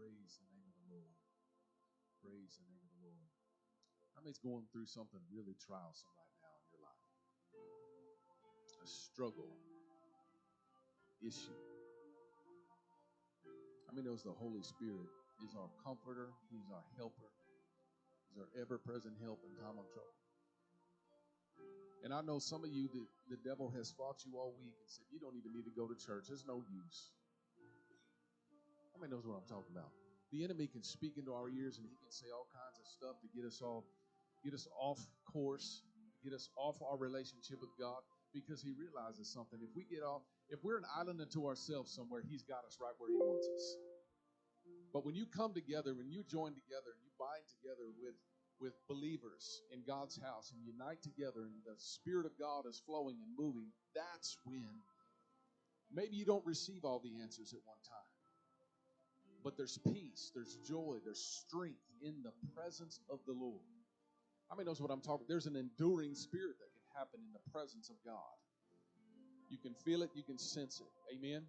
Praise the name of the Lord. Praise the name of the Lord. How many's going through something really trialsome right now in your life? A struggle, issue. How many knows the Holy Spirit is our comforter, He's our helper, He's our ever-present help in time of trouble. And I know some of you, the, the devil has fought you all week and said, you don't even need to go to church. There's no use. Knows what I'm talking about? The enemy can speak into our ears and he can say all kinds of stuff to get us all, get us off course, get us off our relationship with God because he realizes something. If we get off, if we're an island unto ourselves somewhere, he's got us right where he wants us. But when you come together, when you join together and you bind together with with believers in God's house and unite together and the Spirit of God is flowing and moving, that's when maybe you don't receive all the answers at one time. But there's peace, there's joy, there's strength in the presence of the Lord. How many knows what I'm talking? There's an enduring spirit that can happen in the presence of God. You can feel it, you can sense it. Amen.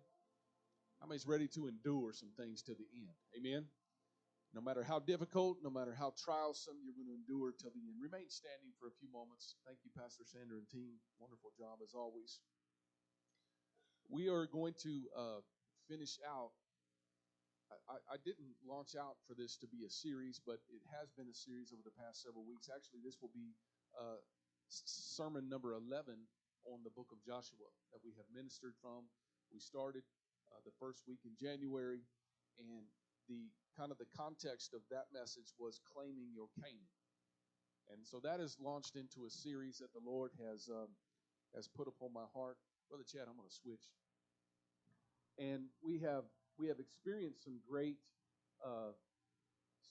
How many's ready to endure some things to the end? Amen. No matter how difficult, no matter how trialsome, you're going to endure till the end. Remain standing for a few moments. Thank you, Pastor Sander and team. Wonderful job as always. We are going to uh, finish out. I, I, didn't launch out for this to be a series, but it has been a series over the past several weeks. Actually, this will be uh, sermon number 11 on the book of Joshua that we have ministered from. We started uh, the first week in January, and the kind of the context of that message was claiming your Canaan. And so that has launched into a series that the Lord has um, has put upon my heart. Brother Chad, I'm going to switch. And we have we have experienced some great uh,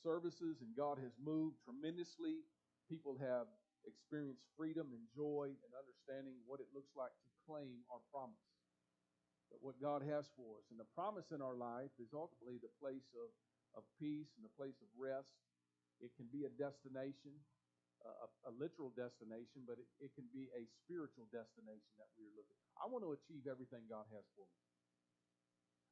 services, and God has moved tremendously. People have experienced freedom and joy and understanding what it looks like to claim our promise, that what God has for us. And the promise in our life is ultimately the place of of peace and the place of rest. It can be a destination, a, a literal destination, but it, it can be a spiritual destination that we are looking. I want to achieve everything God has for me.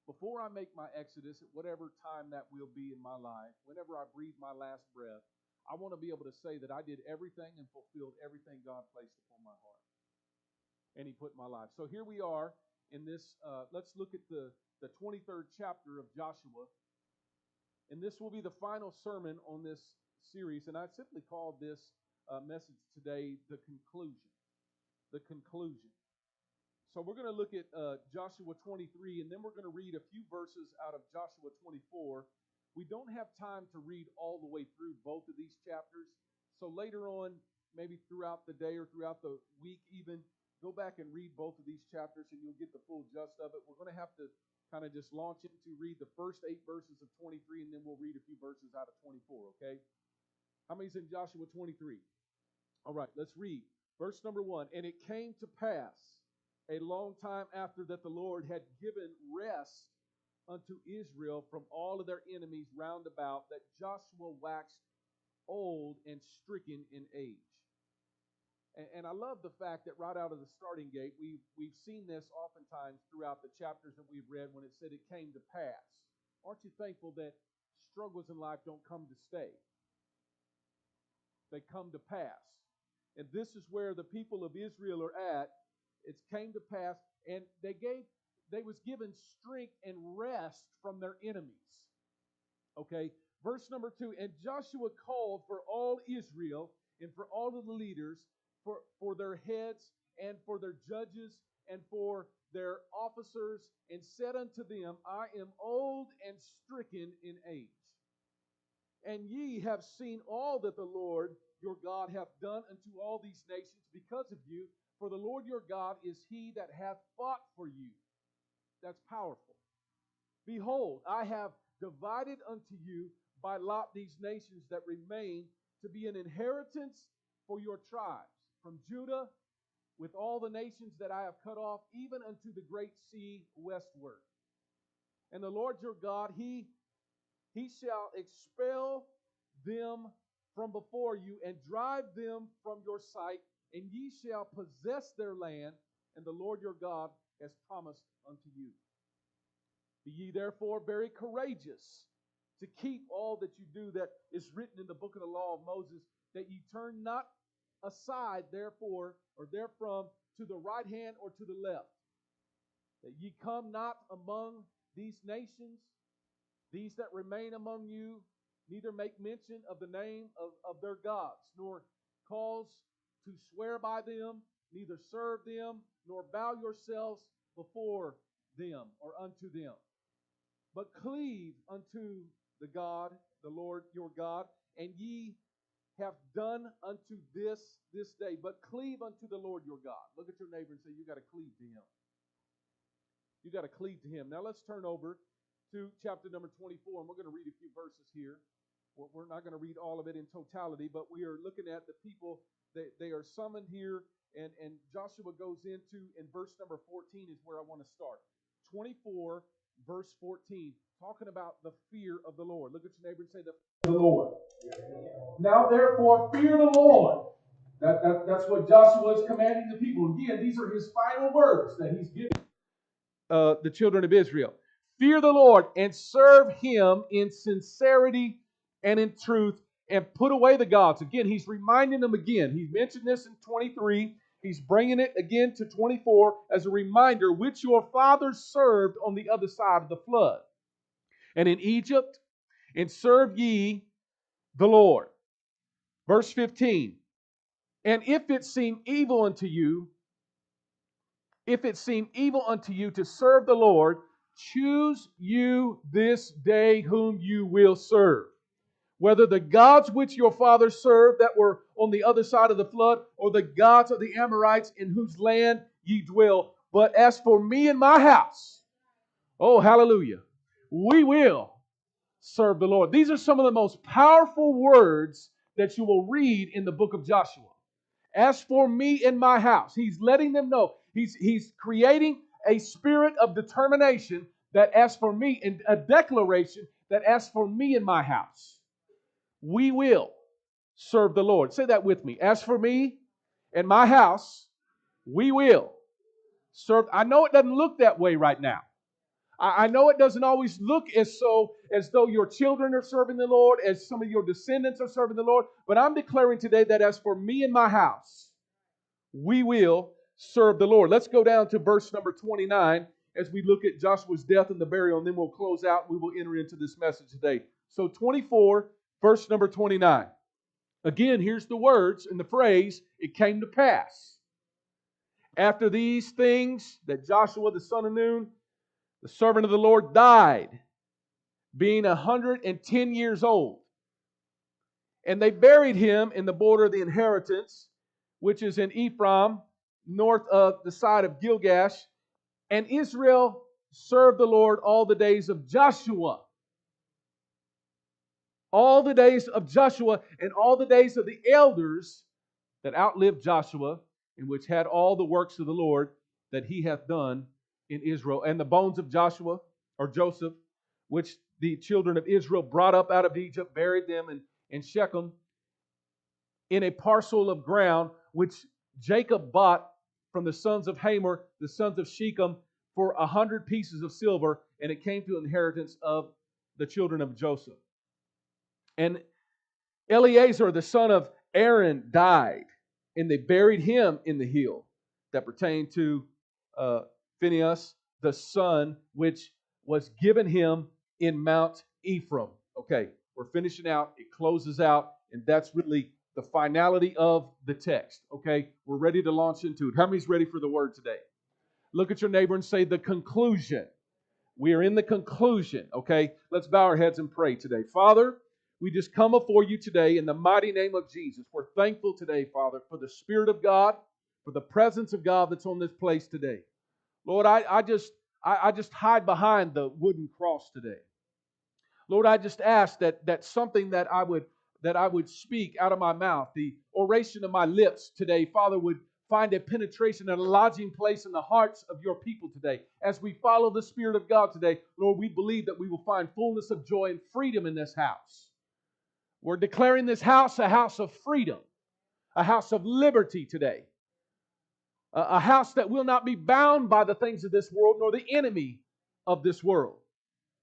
Before I make my exodus, at whatever time that will be in my life, whenever I breathe my last breath, I want to be able to say that I did everything and fulfilled everything God placed upon my heart and He put in my life. So here we are in this. Uh, let's look at the the 23rd chapter of Joshua, and this will be the final sermon on this series. And I simply called this uh, message today the conclusion. The conclusion. So we're going to look at uh, Joshua 23, and then we're going to read a few verses out of Joshua 24. We don't have time to read all the way through both of these chapters. So later on, maybe throughout the day or throughout the week, even, go back and read both of these chapters, and you'll get the full gist of it. We're going to have to kind of just launch into read the first eight verses of 23, and then we'll read a few verses out of 24, okay? How many's in Joshua 23? All right, let's read. Verse number one. And it came to pass a long time after that the Lord had given rest unto Israel from all of their enemies round about, that Joshua waxed old and stricken in age. And, and I love the fact that right out of the starting gate, we've, we've seen this oftentimes throughout the chapters that we've read when it said it came to pass. Aren't you thankful that struggles in life don't come to stay? They come to pass. And this is where the people of Israel are at. It came to pass, and they gave they was given strength and rest from their enemies. Okay, verse number two. And Joshua called for all Israel and for all of the leaders for, for their heads and for their judges and for their officers, and said unto them, I am old and stricken in age. And ye have seen all that the Lord your God hath done unto all these nations because of you. For the Lord your God is he that hath fought for you. That's powerful. Behold, I have divided unto you by lot these nations that remain to be an inheritance for your tribes from Jordan with all the nations that I have cut off, even unto the great sea westward. And the Lord your God, he, he shall expel them from before you and drive them from your sight, and ye shall possess their land, and the Lord your God has promised unto you. Be ye therefore very courageous, to keep all that you do that is written in the book of the law of Moses, that ye turn not aside, therefore, or therefrom, to the right hand or to the left, that ye come not among these nations, these that remain among you, neither make mention of the name of, of their gods, nor cause to swear by them, neither serve them, nor bow yourselves before them or unto them. But cleave unto the God, the Lord your God, and ye have done unto this this day. But cleave unto the Lord your God. Look at your neighbor and say, You got to cleave to him. You got to cleave to him. Now let's turn over to chapter number 24, and we're going to read a few verses here. We're not going to read all of it in totality, but we are looking at the people that they are summoned here, and, and Joshua goes into, in verse number 14 is where I want to start. 24, verse 14, talking about the fear of the Lord. Look at your neighbor and say, The, the Lord. Now, therefore, fear the Lord. That, that, that's what Joshua is commanding the people. Again, these are his final words that he's giving uh, the children of Israel. Fear the Lord and serve him in sincerity and in truth and put away the gods. Again, he's reminding them again. He mentioned this in 23. He's bringing it again to 24 as a reminder, which your fathers served on the other side of the flood. And in Egypt, and serve ye the Lord. Verse 15. And if it seem evil unto you, if it seem evil unto you to serve the Lord, choose you this day whom you will serve. Whether the gods which your fathers served that were on the other side of the flood, or the gods of the Amorites in whose land ye dwell. But as for me and my house, oh, hallelujah, we will serve the Lord. These are some of the most powerful words that you will read in the book of Joshua. As for me and my house, he's letting them know. He's, he's creating a spirit of determination that as for me, and a declaration that as for me and my house, we will serve the Lord. Say that with me. As for me and my house, we will serve. I know it doesn't look that way right now. I know it doesn't always look as so as though your children are serving the Lord, as some of your descendants are serving the Lord, but I'm declaring today that as for me and my house, we will serve the Lord. Let's go down to verse number 29 as we look at Joshua's death and the burial, and then we'll close out. We will enter into this message today. So 24, verse number 29. Again, here's the words and the phrase, it came to pass. After these things that Joshua the son of Nun the servant of the Lord died, being a 110 years old. And they buried him in the border of the inheritance, which is in Ephraim, north of the side of Gilgash. And Israel served the Lord all the days of Joshua. All the days of Joshua and all the days of the elders that outlived Joshua, and which had all the works of the Lord that he hath done in Israel, and the bones of Joshua or Joseph, which the children of Israel brought up out of Egypt, buried them in, in Shechem in a parcel of ground which Jacob bought from the sons of Hamor, the sons of Shechem, for a hundred pieces of silver, and it came to inheritance of the children of Joseph. And Eleazar, the son of Aaron, died, and they buried him in the hill that pertained to uh, Phinehas, the son which was given him in Mount Ephraim. Okay, we're finishing out. It closes out, and that's really the finality of the text. Okay, we're ready to launch into it. How many's ready for the word today? Look at your neighbor and say, The conclusion. We are in the conclusion. Okay, let's bow our heads and pray today. Father, we just come before you today in the mighty name of Jesus. We're thankful today, Father, for the Spirit of God, for the presence of God that's on this place today. Lord, I, I just I, I just hide behind the wooden cross today. Lord, I just ask that that something that I would that I would speak out of my mouth, the oration of my lips today, Father, would find a penetration and a lodging place in the hearts of your people today. As we follow the Spirit of God today, Lord, we believe that we will find fullness of joy and freedom in this house. We're declaring this house a house of freedom, a house of liberty today a house that will not be bound by the things of this world nor the enemy of this world.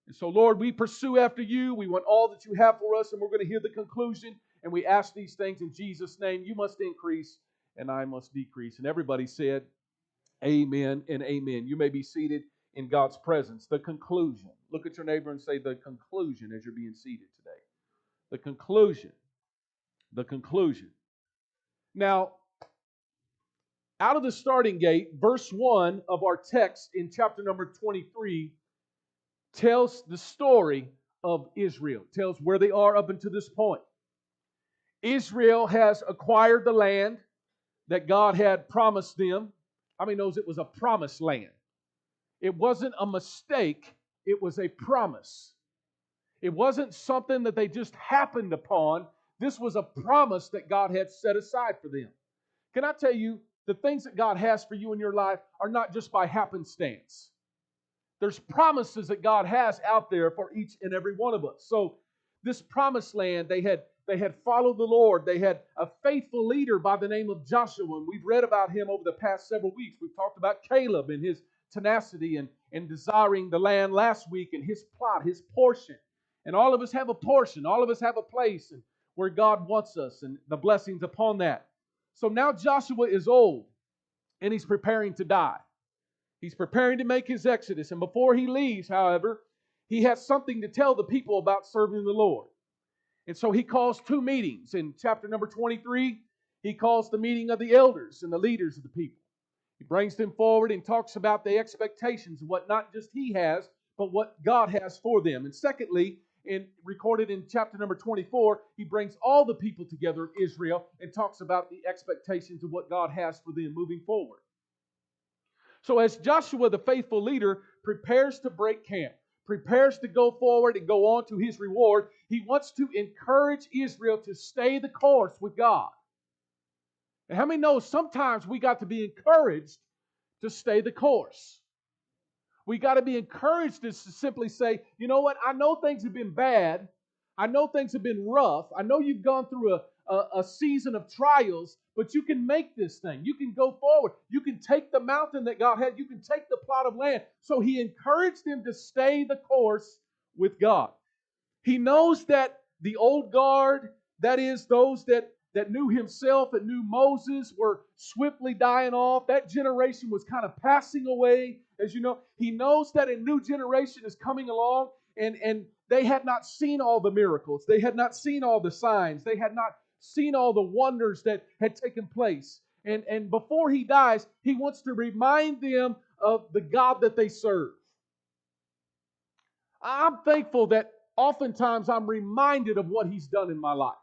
And so, Lord, we pursue after you. We want all that you have for us, and we're going to hear the conclusion. And we ask these things in Jesus' name. You must increase, and I must decrease. And everybody said, Amen and amen. You may be seated in God's presence. The conclusion. Look at your neighbor and say, The conclusion as you're being seated today. The conclusion. The conclusion. Now, out of the starting gate, verse 1 of our text in chapter number 23 tells the story of Israel, tells where they are up until this point. Israel has acquired the land that God had promised them. How many knows it was a promised land? It wasn't a mistake, it was a promise. It wasn't something that they just happened upon. This was a promise that God had set aside for them. Can I tell you, the things that God has for you in your life are not just by happenstance. There's promises that God has out there for each and every one of us. So, this promised land, they had they had followed the Lord. They had a faithful leader by the name of Joshua, and we've read about him over the past several weeks. We've talked about Caleb and his tenacity and, and desiring the land last week and his plot, his portion. And all of us have a portion, all of us have a place and where God wants us and the blessings upon that. So now Joshua is old and he's preparing to die. He's preparing to make his exodus. And before he leaves, however, he has something to tell the people about serving the Lord. And so he calls two meetings. In chapter number 23, he calls the meeting of the elders and the leaders of the people. He brings them forward and talks about the expectations of what not just he has, but what God has for them. And secondly, in recorded in chapter number 24, he brings all the people together, of Israel, and talks about the expectations of what God has for them moving forward. So as Joshua, the faithful leader, prepares to break camp, prepares to go forward and go on to his reward, he wants to encourage Israel to stay the course with God. And how many know sometimes we got to be encouraged to stay the course? We got to be encouraged to simply say, you know what? I know things have been bad. I know things have been rough. I know you've gone through a, a, a, season of trials, but you can make this thing. You can go forward. You can take the mountain that God had. You can take the plot of land. So he encouraged them to stay the course with God. He knows that the old guard, that is, those that that knew himself and knew Moses were swiftly dying off. That generation was kind of passing away. As you know, he knows that a new generation is coming along, and, and they had not seen all the miracles. They had not seen all the signs. They had not seen all the wonders that had taken place. And, and before he dies, he wants to remind them of the God that they serve. I'm thankful that oftentimes I'm reminded of what he's done in my life.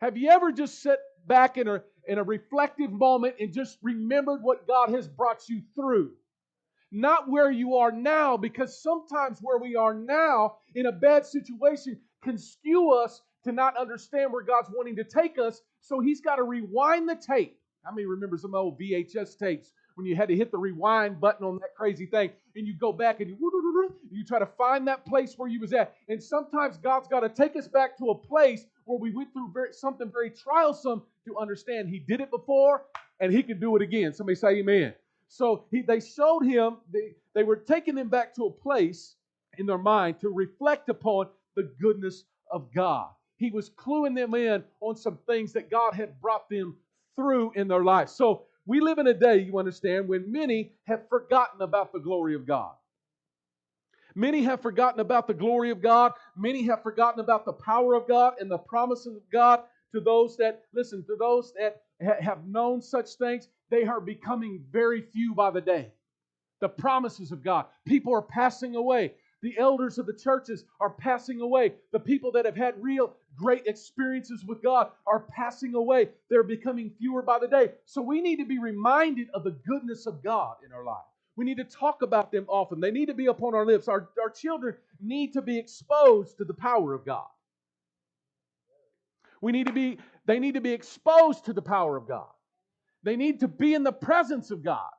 Have you ever just sat back in a, in a reflective moment and just remembered what God has brought you through? Not where you are now, because sometimes where we are now in a bad situation can skew us to not understand where God's wanting to take us. So He's got to rewind the tape. How many remember some old VHS tapes when you had to hit the rewind button on that crazy thing and you go back and you, you try to find that place where you was at. And sometimes God's got to take us back to a place where we went through very, something very trialsome to understand He did it before and He can do it again. Somebody say Amen. So he, they showed him, they, they were taking him back to a place in their mind to reflect upon the goodness of God. He was cluing them in on some things that God had brought them through in their life. So we live in a day, you understand, when many have forgotten about the glory of God. Many have forgotten about the glory of God. Many have forgotten about the power of God and the promises of God to those that, listen, to those that have known such things, they are becoming very few by the day. The promises of God. People are passing away. The elders of the churches are passing away. The people that have had real great experiences with God are passing away. They're becoming fewer by the day. So we need to be reminded of the goodness of God in our life. We need to talk about them often. They need to be upon our lips. Our, our children need to be exposed to the power of God. We need to be, they need to be exposed to the power of God. They need to be in the presence of God.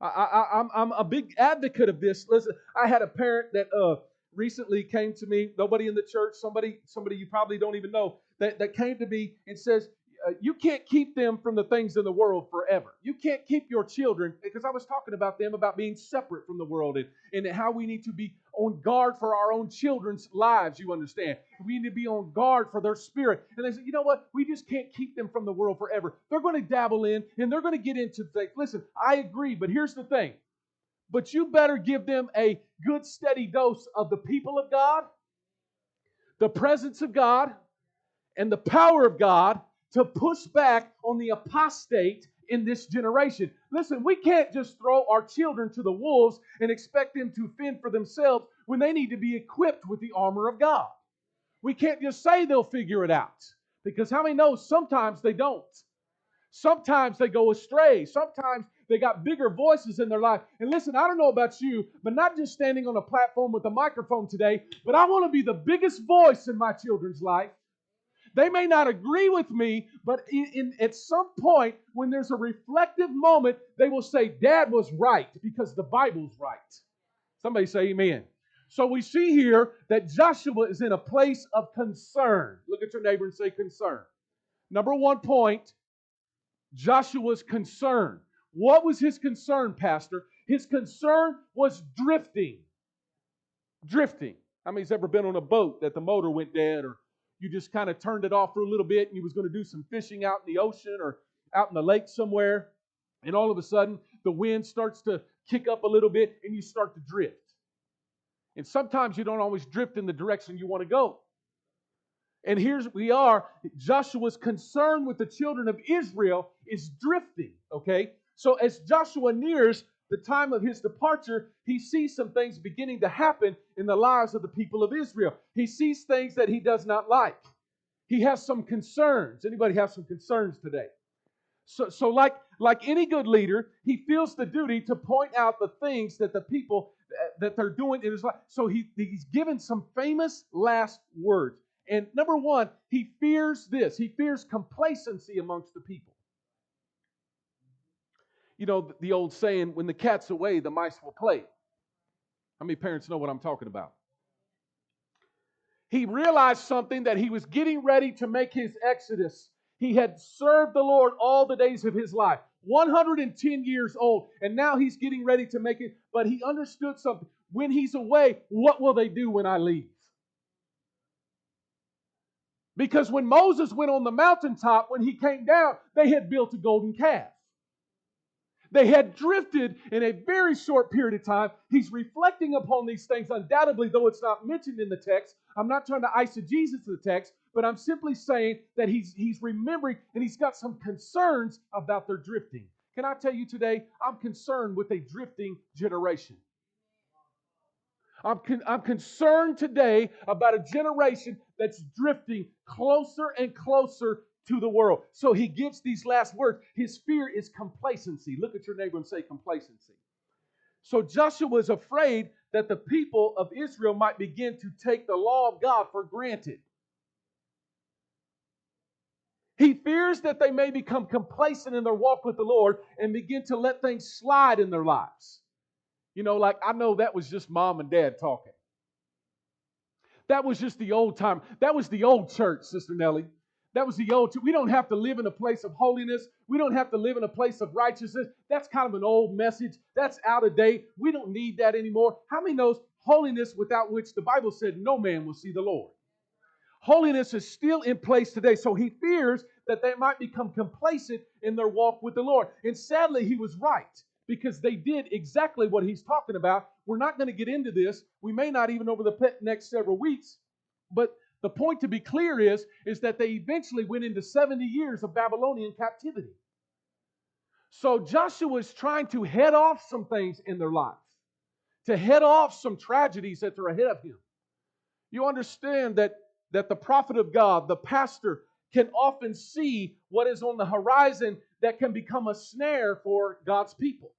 I, am a big advocate of this. Listen, I had a parent that uh, recently came to me, nobody in the church, somebody, somebody you probably don't even know, that, that came to me and says, uh, you can't keep them from the things in the world forever. You can't keep your children, because I was talking about them about being separate from the world and, and how we need to be on guard for our own children's lives, you understand. We need to be on guard for their spirit. And they said, you know what? We just can't keep them from the world forever. They're going to dabble in and they're going to get into things. Listen, I agree, but here's the thing. But you better give them a good, steady dose of the people of God, the presence of God, and the power of God to push back on the apostate in this generation. Listen, we can't just throw our children to the wolves and expect them to fend for themselves when they need to be equipped with the armor of God. We can't just say they'll figure it out because how many know sometimes they don't? Sometimes they go astray. Sometimes they got bigger voices in their life. And listen, I don't know about you, but not just standing on a platform with a microphone today, but I want to be the biggest voice in my children's life. They may not agree with me, but in, in, at some point, when there's a reflective moment, they will say, Dad was right because the Bible's right. Somebody say amen. So we see here that Joshua is in a place of concern. Look at your neighbor and say concern. Number one point Joshua's concern. What was his concern, Pastor? His concern was drifting. Drifting. How many's ever been on a boat that the motor went dead or you just kind of turned it off for a little bit and you was going to do some fishing out in the ocean or out in the lake somewhere. And all of a sudden the wind starts to kick up a little bit and you start to drift. And sometimes you don't always drift in the direction you want to go. And here's we are joshua's concern with the children of israel is drifting okay? So as joshua nears the time of his departure, he sees some things beginning to happen in the lives of the people of Israel. He sees things that he does not like. He has some concerns. Anybody have some concerns today? So, so like, like any good leader, he feels the duty to point out the things that the people uh, that they're doing in his life. So he, he's given some famous last words. And number one, he fears this. He fears complacency amongst the people. You know, the old saying, when the cat's away, the mice will play. How many parents know what I'm talking about? He realized something that he was getting ready to make his exodus. He had served the Lord all the days of his life, 110 years old, and now he's getting ready to make it. But he understood something. When he's away, what will they do when I leave? Because when Moses went on the mountaintop, when he came down, they had built a golden calf. They had drifted in a very short period of time. He's reflecting upon these things, undoubtedly, though it's not mentioned in the text. I'm not trying to eisegesis the text, but I'm simply saying that he's, he's remembering and he's got some concerns about their drifting. Can I tell you today, I'm concerned with a drifting generation. I'm, con- I'm concerned today about a generation that's drifting closer and closer to the world. So he gives these last words. His fear is complacency. Look at your neighbor and say complacency. So Joshua was afraid that the people of Israel might begin to take the law of God for granted. He fears that they may become complacent in their walk with the Lord and begin to let things slide in their lives. You know, like I know that was just mom and dad talking. That was just the old time. That was the old church, Sister Nellie. That was the old. We don't have to live in a place of holiness. We don't have to live in a place of righteousness. That's kind of an old message. That's out of date. We don't need that anymore. How many knows holiness without which the Bible said no man will see the Lord? Holiness is still in place today. So he fears that they might become complacent in their walk with the Lord. And sadly, he was right because they did exactly what he's talking about. We're not going to get into this. We may not even over the next several weeks. But the point to be clear is, is that they eventually went into 70 years of Babylonian captivity. So Joshua is trying to head off some things in their lives, to head off some tragedies that are ahead of him. You understand that, that the prophet of God, the pastor, can often see what is on the horizon that can become a snare for God's people.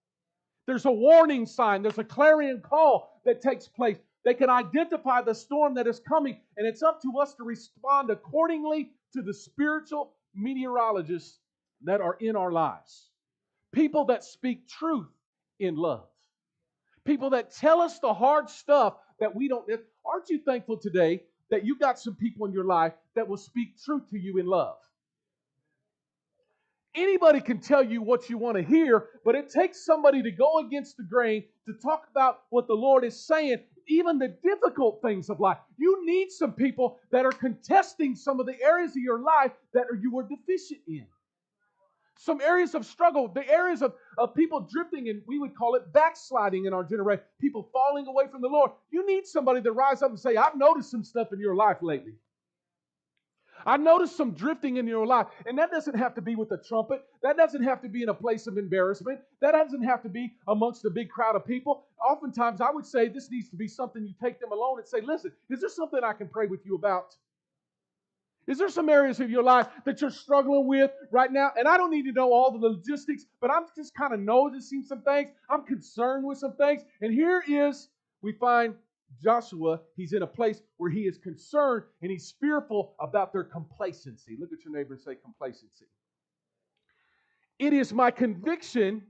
There's a warning sign, there's a clarion call that takes place. They can identify the storm that is coming, and it's up to us to respond accordingly to the spiritual meteorologists that are in our lives. People that speak truth in love. People that tell us the hard stuff that we don't. Aren't you thankful today that you got some people in your life that will speak truth to you in love? Anybody can tell you what you want to hear, but it takes somebody to go against the grain to talk about what the Lord is saying, even the difficult things of life. You need some people that are contesting some of the areas of your life that you were deficient in. Some areas of struggle, the areas of, of people drifting, and we would call it backsliding in our generation, people falling away from the Lord. You need somebody to rise up and say, I've noticed some stuff in your life lately. I noticed some drifting in your life. And that doesn't have to be with a trumpet. That doesn't have to be in a place of embarrassment. That doesn't have to be amongst a big crowd of people. Oftentimes, I would say this needs to be something you take them alone and say, listen, is there something I can pray with you about? Is there some areas of your life that you're struggling with right now? And I don't need to know all the logistics, but I'm just kind of noticing some things. I'm concerned with some things. And here is, we find Joshua, he's in a place where he is concerned and he's fearful about their complacency. Look at your neighbor and say, complacency. It is my conviction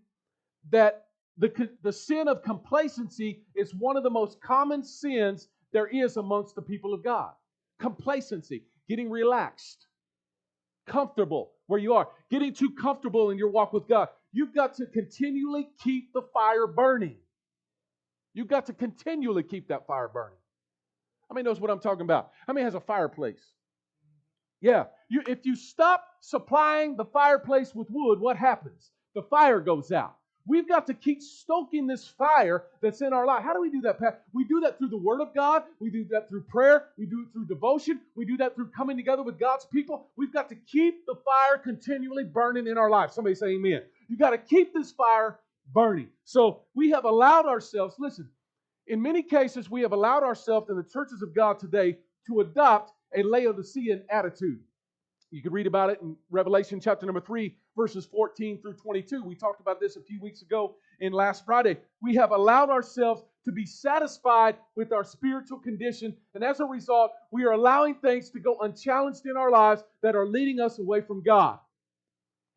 that the, the sin of complacency is one of the most common sins there is amongst the people of God. Complacency, getting relaxed, comfortable where you are, getting too comfortable in your walk with God. You've got to continually keep the fire burning. You've got to continually keep that fire burning. How many knows what I'm talking about? How many has a fireplace? Yeah. You, if you stop supplying the fireplace with wood, what happens? The fire goes out. We've got to keep stoking this fire that's in our life. How do we do that, Pat? We do that through the Word of God. We do that through prayer. We do it through devotion. We do that through coming together with God's people. We've got to keep the fire continually burning in our life. Somebody say amen. You've got to keep this fire burning. So we have allowed ourselves, listen, in many cases, we have allowed ourselves in the churches of God today to adopt a Laodicean attitude. You can read about it in Revelation chapter number 3, verses 14 through 22. We talked about this a few weeks ago in last Friday. We have allowed ourselves to be satisfied with our spiritual condition, and as a result, we are allowing things to go unchallenged in our lives that are leading us away from God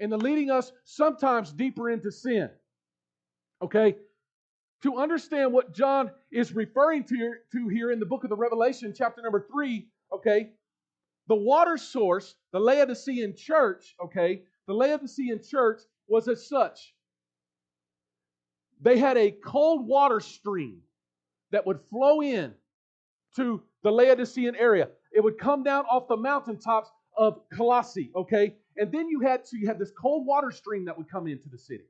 and the leading us sometimes deeper into sin. Okay? To understand what John is referring to here, to here in the book of the Revelation, chapter number 3, okay? The water source, the Laodicean church, okay? The Laodicean church was as such. They had a cold water stream that would flow in to the Laodicean area. It would come down off the mountaintops of Colossae, okay? And then you had so you had this cold water stream that would come into the city.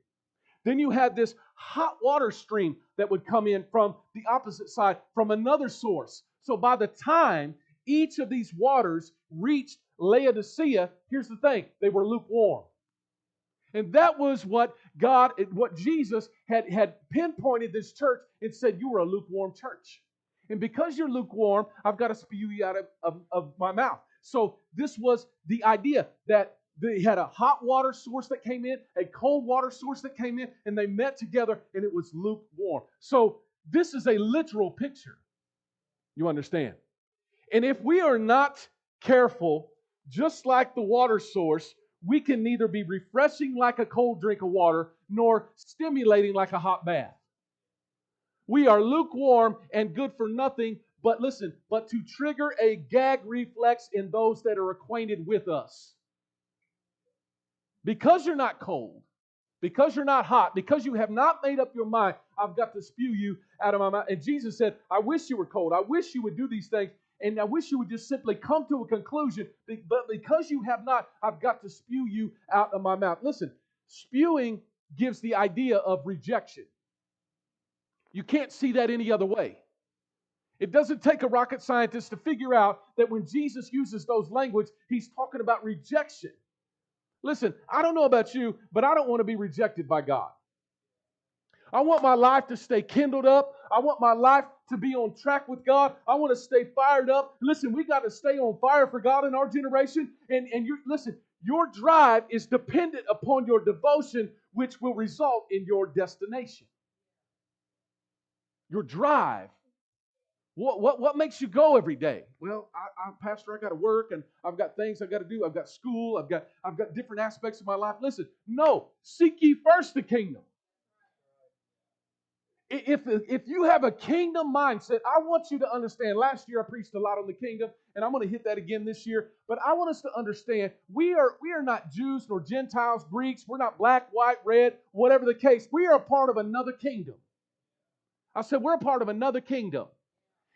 Then you had this hot water stream that would come in from the opposite side from another source. So by the time each of these waters reached Laodicea, here's the thing they were lukewarm. And that was what God, what Jesus had, had pinpointed this church and said, You are a lukewarm church. And because you're lukewarm, I've got to spew you out of, of, of my mouth. So this was the idea that they had a hot water source that came in, a cold water source that came in, and they met together and it was lukewarm. So this is a literal picture. You understand? And if we are not careful, just like the water source, we can neither be refreshing like a cold drink of water nor stimulating like a hot bath. We are lukewarm and good for nothing, but listen, but to trigger a gag reflex in those that are acquainted with us. Because you're not cold, because you're not hot, because you have not made up your mind, I've got to spew you out of my mouth. And Jesus said, I wish you were cold. I wish you would do these things. And I wish you would just simply come to a conclusion. But because you have not, I've got to spew you out of my mouth. Listen, spewing gives the idea of rejection. You can't see that any other way. It doesn't take a rocket scientist to figure out that when Jesus uses those language, he's talking about rejection. Listen, I don't know about you, but I don't want to be rejected by God. I want my life to stay kindled up. I want my life to be on track with God. I want to stay fired up. Listen, we got to stay on fire for God in our generation. And, and you listen, your drive is dependent upon your devotion, which will result in your destination. Your drive what, what, what makes you go every day? Well, I, am pastor. I got to work, and I've got things I've got to do. I've got school. I've got I've got different aspects of my life. Listen, no, seek ye first the kingdom. if, if you have a kingdom mindset, I want you to understand. Last year I preached a lot on the kingdom, and I'm going to hit that again this year. But I want us to understand we are we are not Jews nor Gentiles, Greeks. We're not black, white, red, whatever the case. We are a part of another kingdom. I said we're a part of another kingdom.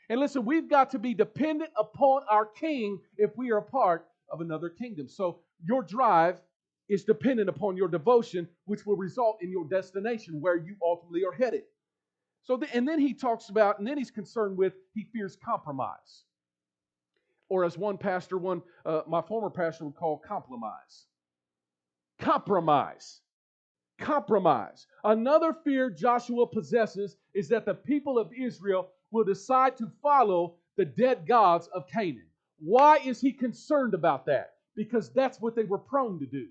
And listen, we've got to be dependent upon our king if we are a part of another kingdom. So your drive is dependent upon your devotion, which will result in your destination where you ultimately are headed. So, the, and then he talks about, and then he's concerned with, he fears compromise. Or as one pastor, one, uh, my former pastor would call compromise. Compromise. Compromise. Another fear Joshua possesses is that the people of Israel will decide to follow the dead gods of Canaan. Why is he concerned about that? Because that's what they were prone to do.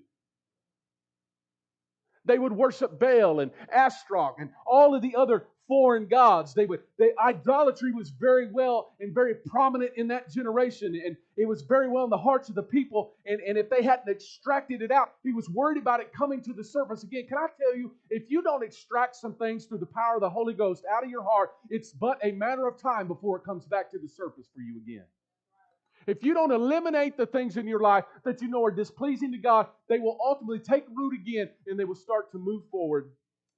They would worship Baal and Ashtaroth and all of the other foreign gods. They would they idolatry was very well and very prominent in that generation, and it was very well in the hearts of the people. And, and if they hadn't extracted it out, he was worried about it coming to the surface again. Can I tell you, if you don't extract some things through the power of the Holy Ghost out of your heart, it's but a matter of time before it comes back to the surface for you again. If you don't eliminate the things in your life that you know are displeasing to God, they will ultimately take root again and they will start to move forward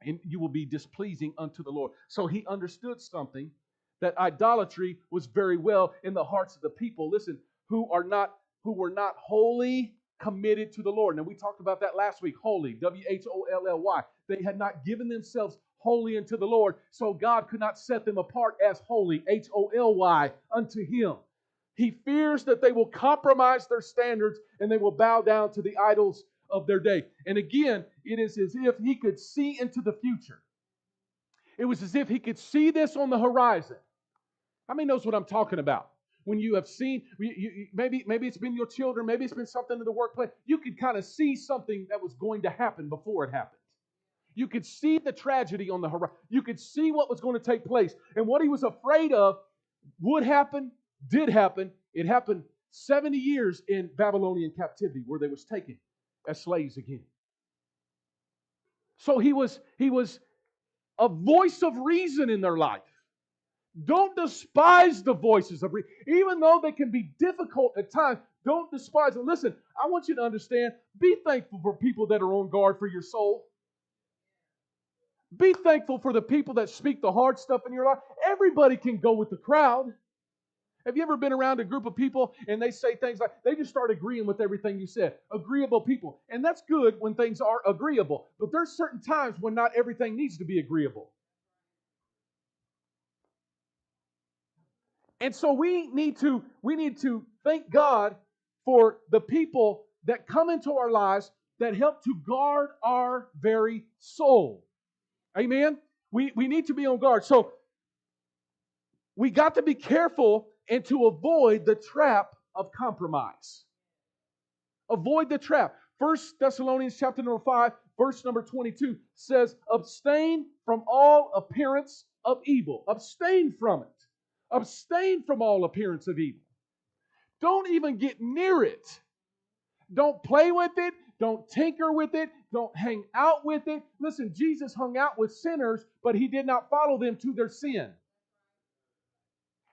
and you will be displeasing unto the Lord. So he understood something that idolatry was very well in the hearts of the people. Listen, who are not who were not wholly committed to the Lord. Now we talked about that last week. Holy, W H O L L Y. They had not given themselves wholly unto the Lord, so God could not set them apart as holy, H O L Y, unto Him. He fears that they will compromise their standards and they will bow down to the idols of their day. And again, it is as if he could see into the future. It was as if he could see this on the horizon. How many knows what I'm talking about? When you have seen, you, you, maybe maybe it's been your children, maybe it's been something in the workplace. You could kind of see something that was going to happen before it happened. You could see the tragedy on the horizon. You could see what was going to take place, and what he was afraid of would happen, did happen. It happened 70 years in Babylonian captivity, where they was taken as slaves again. So he was he was a voice of reason in their life. Don't despise the voices of reason, even though they can be difficult at times. Don't despise them. Listen, I want you to understand. Be thankful for people that are on guard for your soul. Be thankful for the people that speak the hard stuff in your life. Everybody can go with the crowd. Have you ever been around a group of people and they say things like, they just start agreeing with everything you said? Agreeable people. And that's good when things are agreeable. But there's certain times when not everything needs to be agreeable. And so we need to we need to thank God for the people that come into our lives that help to guard our very soul. Amen. We we need to be on guard. So we got to be careful and to avoid the trap of compromise. Avoid the trap. First Thessalonians chapter number 5, verse number 22 says, Abstain from all appearance of evil. Abstain from it. Abstain from all appearance of evil. Don't even get near it. Don't play with it. Don't tinker with it. Don't hang out with it. Listen, Jesus hung out with sinners, but he did not follow them to their sin.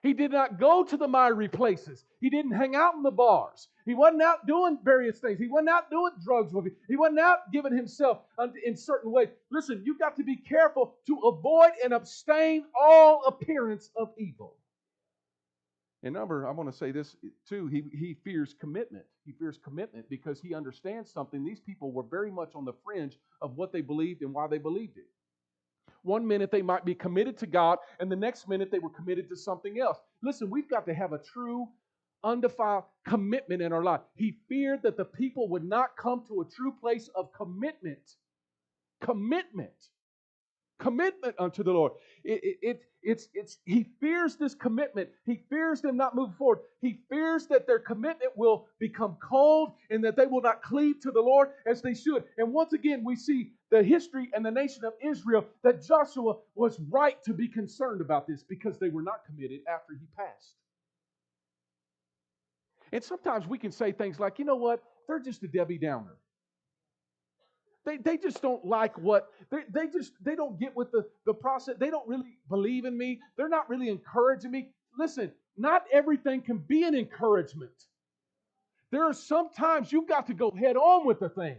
He did not go to the miry places. He didn't hang out in the bars. He wasn't out doing various things. He wasn't out doing drugs with you. He wasn't out giving himself in certain ways. Listen, you've got to be careful to avoid and abstain all appearance of evil. And number, I want to say this too. He, he fears commitment. He fears commitment because he understands something. These people were very much on the fringe of what they believed and why they believed it. One minute they might be committed to God, and the next minute they were committed to something else. Listen, we've got to have a true, undefiled commitment in our life. He feared that the people would not come to a true place of commitment. Commitment commitment unto the Lord. It, it, it's, it's, he fears this commitment. He fears them not moving forward. He fears that their commitment will become cold and that they will not cleave to the Lord as they should. And once again, we see the history and the nation of Israel that Joshua was right to be concerned about this because they were not committed after he passed. And sometimes we can say things like, you know what? They're just a Debbie Downer. They, they just don't like what they, they just they don't get with the, the process. They don't really believe in me. They're not really encouraging me. Listen, not everything can be an encouragement. There are sometimes you've got to go head on with the thing.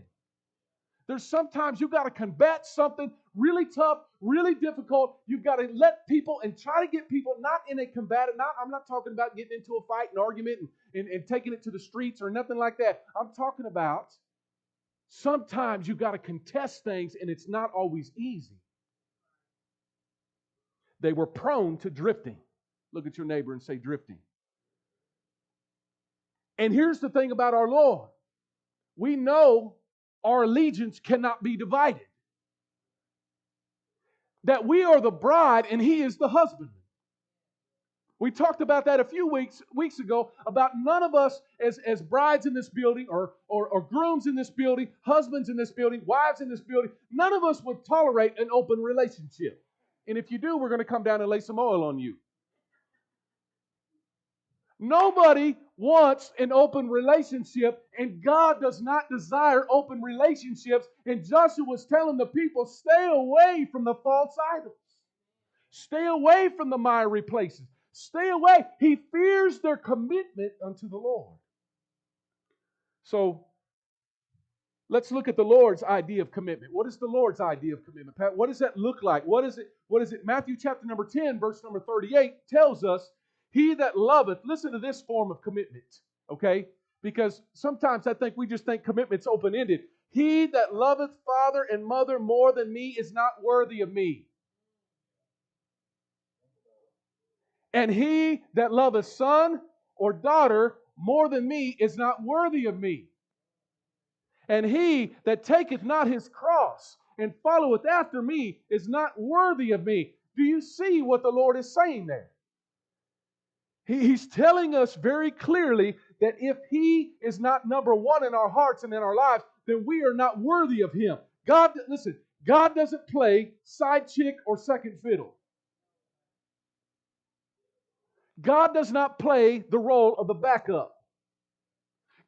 There's sometimes you've got to combat something really tough, really difficult. You've got to let people and try to get people not in a combative, not I'm not talking about getting into a fight and argument and, and, and taking it to the streets or nothing like that. I'm talking about sometimes you've got to contest things and it's not always easy. They were prone to drifting. Look at your neighbor and say, drifting. And here's the thing about our Lord we know our allegiance cannot be divided. That we are the bride and he is the husband. We talked about that a few weeks weeks ago about none of us as, as brides in this building or, or, or grooms in this building, husbands in this building, wives in this building, none of us would tolerate an open relationship. And if you do, we're going to come down and lay some oil on you. Nobody wants an open relationship, and God does not desire open relationships. And Joshua was telling the people, stay away from the false idols. Stay away from the miry places. Stay away. He fears their commitment unto the Lord. So let's look at the Lord's idea of commitment. What is the Lord's idea of commitment? Pat, what does that look like? What is it? What is it? Matthew chapter number 10, verse number 38 tells us he that loveth, listen to this form of commitment, okay? Because sometimes I think we just think commitment's open ended. He that loveth father and mother more than me is not worthy of me. And he that loveth son or daughter more than me is not worthy of me. And he that taketh not his cross and followeth after me is not worthy of me. Do you see what the Lord is saying there? He's telling us very clearly that if He is not number one in our hearts and in our lives, then we are not worthy of Him. God, listen, God doesn't play side chick or second fiddle. God does not play the role of the backup.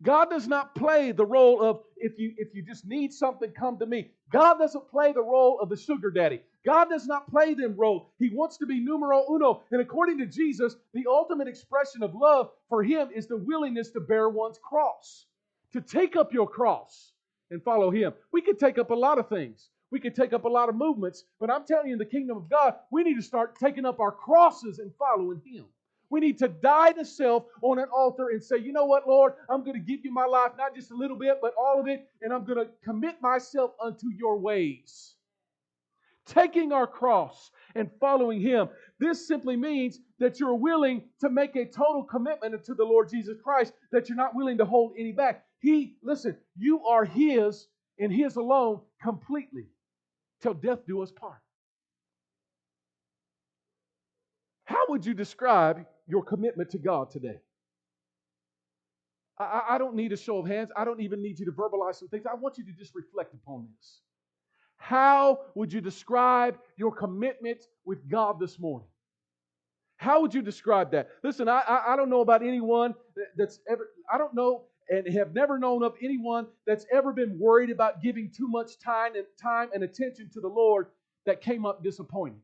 God does not play the role of if you if you just need something, come to me. God doesn't play the role of the sugar daddy. God does not play them role. He wants to be numero uno. And according to Jesus, the ultimate expression of love for him is the willingness to bear one's cross, to take up your cross and follow him. We could take up a lot of things. We could take up a lot of movements, but I'm telling you, in the kingdom of God, we need to start taking up our crosses and following him. We need to die to self on an altar and say, you know what, Lord, I'm going to give you my life, not just a little bit, but all of it, and I'm going to commit myself unto your ways taking our cross and following Him. This simply means that you're willing to make a total commitment to the Lord Jesus Christ, that you're not willing to hold any back. He, listen, you are His and His alone completely till death do us part. How would you describe your commitment to God today? I, I, don't need a show of hands. I don't even need you to verbalize some things. I want you to just reflect upon this. How would you describe your commitment with God this morning? How would you describe that? Listen, I, I, I don't know about anyone that's ever, I don't know and have never known of anyone that's ever been worried about giving too much time and time and attention to the Lord that came up disappointed.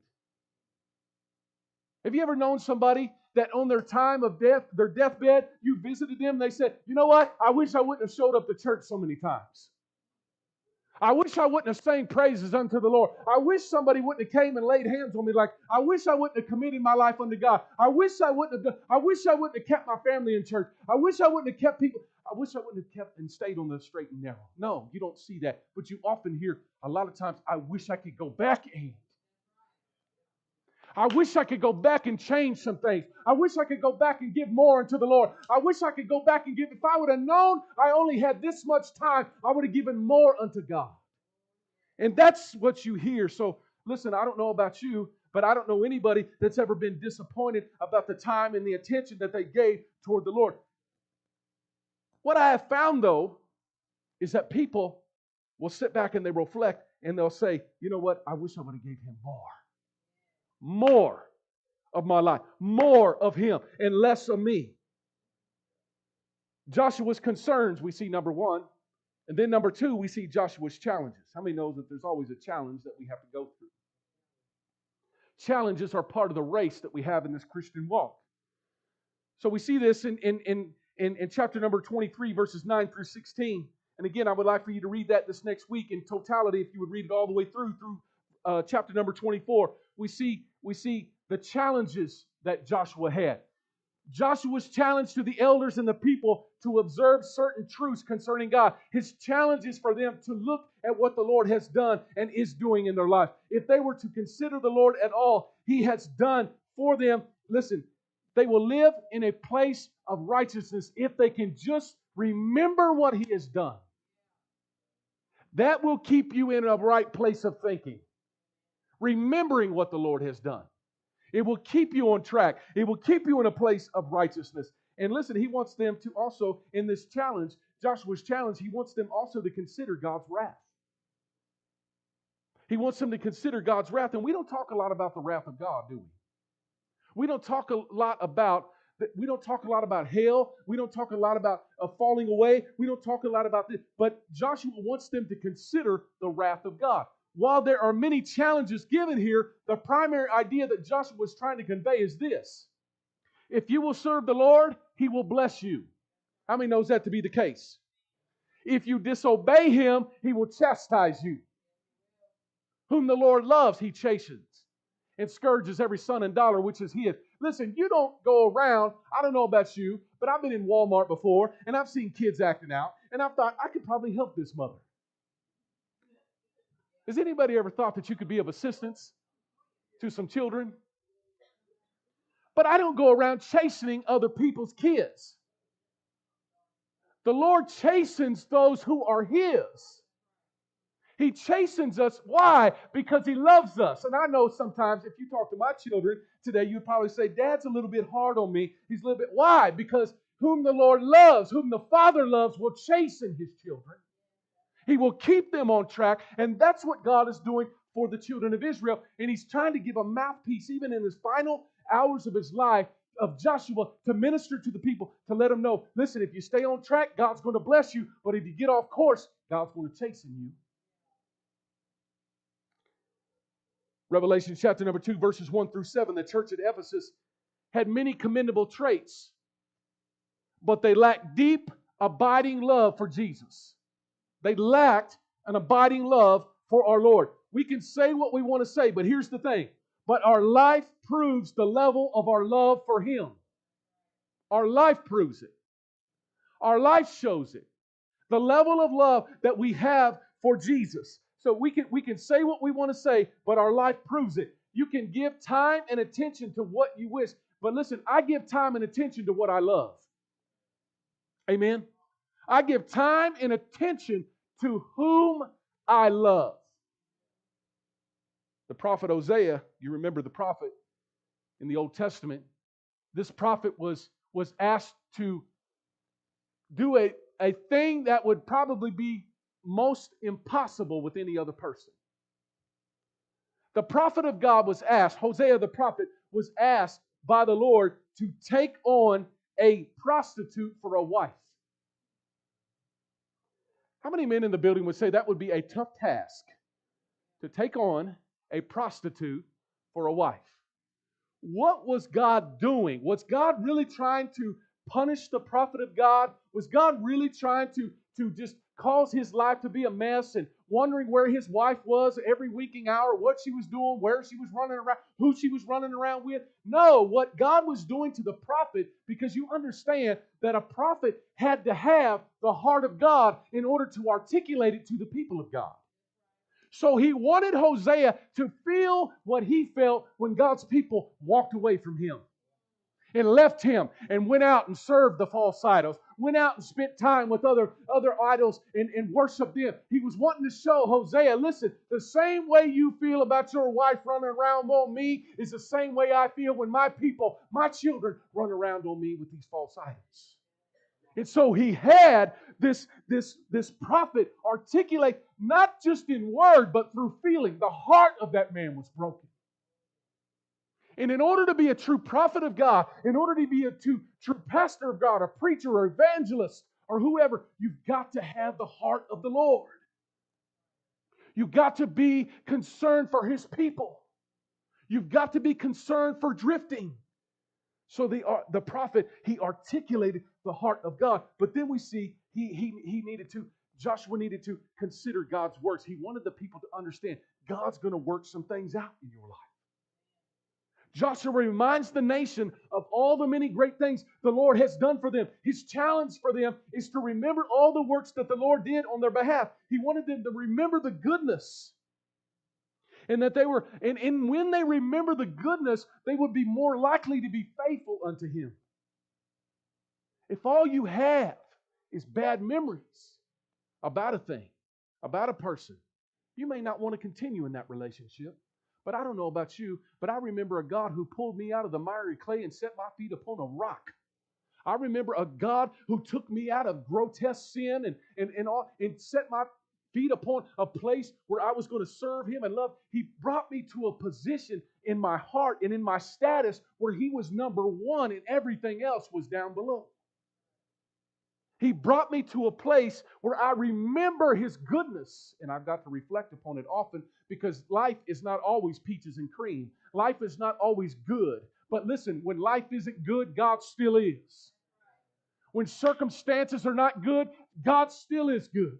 Have you ever known somebody that on their time of death, their deathbed, you visited them, they said, you know what? I wish I wouldn't have showed up to church so many times. I wish I wouldn't have sang praises unto the Lord. I wish somebody wouldn't have came and laid hands on me like I wish I wouldn't have committed my life unto God. I wish I wouldn't have done, I wish I wouldn't have kept my family in church. I wish I wouldn't have kept people. I wish I wouldn't have kept and stayed on the straight and narrow. No, you don't see that. But you often hear a lot of times, I wish I could go back and I wish I could go back and change some things. I wish I could go back and give more unto the Lord. I wish I could go back and give. If I would have known I only had this much time, I would have given more unto God. And that's what you hear. So listen, I don't know about you, but I don't know anybody that's ever been disappointed about the time and the attention that they gave toward the Lord. What I have found, though, is that people will sit back and they reflect and they'll say, you know what? I wish I would have gave him more more of my life, more of Him, and less of me. Joshua's concerns, we see number one, And then number two, we see Joshua's challenges. How many knows that there's always a challenge that we have to go through? Challenges are part of the race that we have in this Christian walk. So we see this in, in, in, in, in chapter number 23, verses 9 through 16. And again, I would like for you to read that this next week in totality, if you would read it all the way through, through uh, chapter number 24. We see, we see the challenges that Joshua had. Joshua's challenge to the elders and the people to observe certain truths concerning God. His challenge is for them to look at what the Lord has done and is doing in their life. If they were to consider the Lord at all, He has done for them. Listen, they will live in a place of righteousness if they can just remember what He has done. That will keep you in a right place of thinking, remembering what the Lord has done. It will keep you on track. It will keep you in a place of righteousness. And listen, he wants them to also, in this challenge, Joshua's challenge, he wants them also to consider God's wrath. He wants them to consider God's wrath. And we don't talk a lot about the wrath of God, do we? We don't talk a lot about we don't talk a lot about hell. We don't talk a lot about uh, falling away. We don't talk a lot about this. But Joshua wants them to consider the wrath of God while there are many challenges given here, the primary idea that Joshua was trying to convey is this If you will serve the Lord, he will bless you. How many knows that to be the case? If you disobey him, he will chastise you. Whom the Lord loves, he chastens and scourges every son and daughter which is his. Listen, you don't go around, I don't know about you, but I've been in Walmart before and I've seen kids acting out, and I've thought, I could probably help this mother. Has anybody ever thought that you could be of assistance to some children? But I don't go around chastening other people's kids. The Lord chastens those who are His. He chastens us. Why? Because He loves us. And I know sometimes if you talk to my children today, you'd probably say, Dad's a little bit hard on me. He's a little bit. Why? Because whom the Lord loves, whom the Father loves, will chasten His children. He will keep them on track. And that's what God is doing for the children of Israel. And He's trying to give a mouthpiece, even in his final hours of his life, of Joshua to minister to the people, to let them know listen, if you stay on track, God's going to bless you. But if you get off course, God's going to chasten you. Revelation chapter number 2, verses 1 through 7, the church at Ephesus had many commendable traits, but they lacked deep, abiding love for Jesus. They lacked an abiding love for our Lord. We can say what we want to say, but here's the thing. But our life proves the level of our love for Him. Our life proves it. Our life shows it. The level of love that we have for Jesus. So we can we can say what we want to say, but our life proves it. You can give time and attention to what you wish, but listen, I give time and attention to what I love. Amen. I give time and attention to whom I love. The prophet Hosea, you remember the prophet in the Old Testament, this prophet was, was asked to do a, a thing that would probably be most impossible with any other person. The prophet of God was asked, Hosea the prophet was asked by the Lord to take on a prostitute for a wife. How many men in the building would say that would be a tough task to take on a prostitute for a wife? What was God doing? Was God really trying to punish the prophet of God? Was God really trying to, to just cause his life to be a mess and wondering where his wife was every waking hour, what she was doing, where she was running around, who she was running around with. No, what God was doing to the prophet, because you understand that a prophet had to have the heart of God in order to articulate it to the people of God. So he wanted Hosea to feel what he felt when God's people walked away from him and left him and went out and served the false idols, went out and spent time with other, other idols and, and worshiped them. He was wanting to show Hosea, listen, the same way you feel about your wife running around on me is the same way I feel when my people, my children, run around on me with these false idols. And so he had this, this, this prophet articulate, not just in word, but through feeling. The heart of that man was broken. And in order to be a true prophet of God, in order to be a true, true pastor of God, a preacher or evangelist or whoever, you've got to have the heart of the Lord. You've got to be concerned for his people. You've got to be concerned for drifting. So the, uh, the prophet, he articulated the heart of God. But then we see he, he, he needed to, Joshua needed to consider God's works. He wanted the people to understand God's going to work some things out in your life. Joshua reminds the nation of all the many great things the Lord has done for them. His challenge for them is to remember all the works that the Lord did on their behalf. He wanted them to remember the goodness. And that they were, and, and when they remember the goodness, they would be more likely to be faithful unto Him. If all you have is bad memories about a thing, about a person, you may not want to continue in that relationship. But I don't know about you, but I remember a God who pulled me out of the miry clay and set my feet upon a rock. I remember a God who took me out of grotesque sin and, and, and, all, and set my feet upon a place where I was going to serve Him and love. He brought me to a position in my heart and in my status where He was number one and everything else was down below. He brought me to a place where I remember His goodness, and I've got to reflect upon it often because life is not always peaches and cream. Life is not always good. But listen, when life isn't good, God still is. When circumstances are not good, God still is good.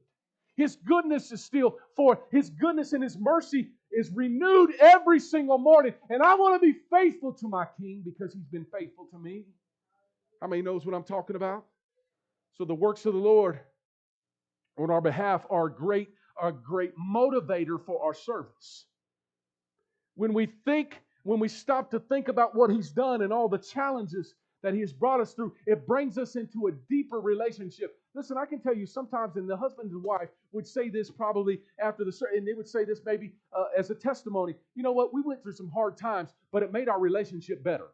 His goodness is still for His goodness and His mercy is renewed every single morning. And I want to be faithful to my King because He's been faithful to me. How many knows what I'm talking about? So the works of the Lord on our behalf are great, a great motivator for our service. When we think, when we stop to think about what He's done and all the challenges that He has brought us through, it brings us into a deeper relationship. Listen, I can tell you sometimes, and the husband and wife would say this probably after the service, and they would say this maybe uh, as a testimony. You know what? We went through some hard times, but it made our relationship better.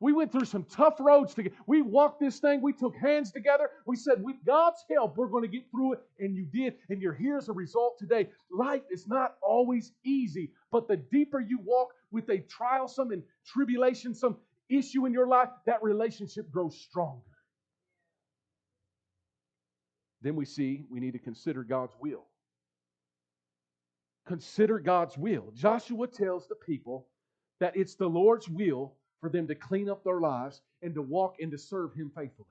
We went through some tough roads together. We walked this thing. We took hands together. We said, with God's help, we're going to get through it. And you did. And you're here as a result today. Life is not always easy, but the deeper you walk with a trial, some and tribulation, some issue in your life, that relationship grows stronger. Then we see we need to consider God's will. Consider God's will. Joshua tells the people that it's the Lord's will for them to clean up their lives and to walk and to serve Him faithfully.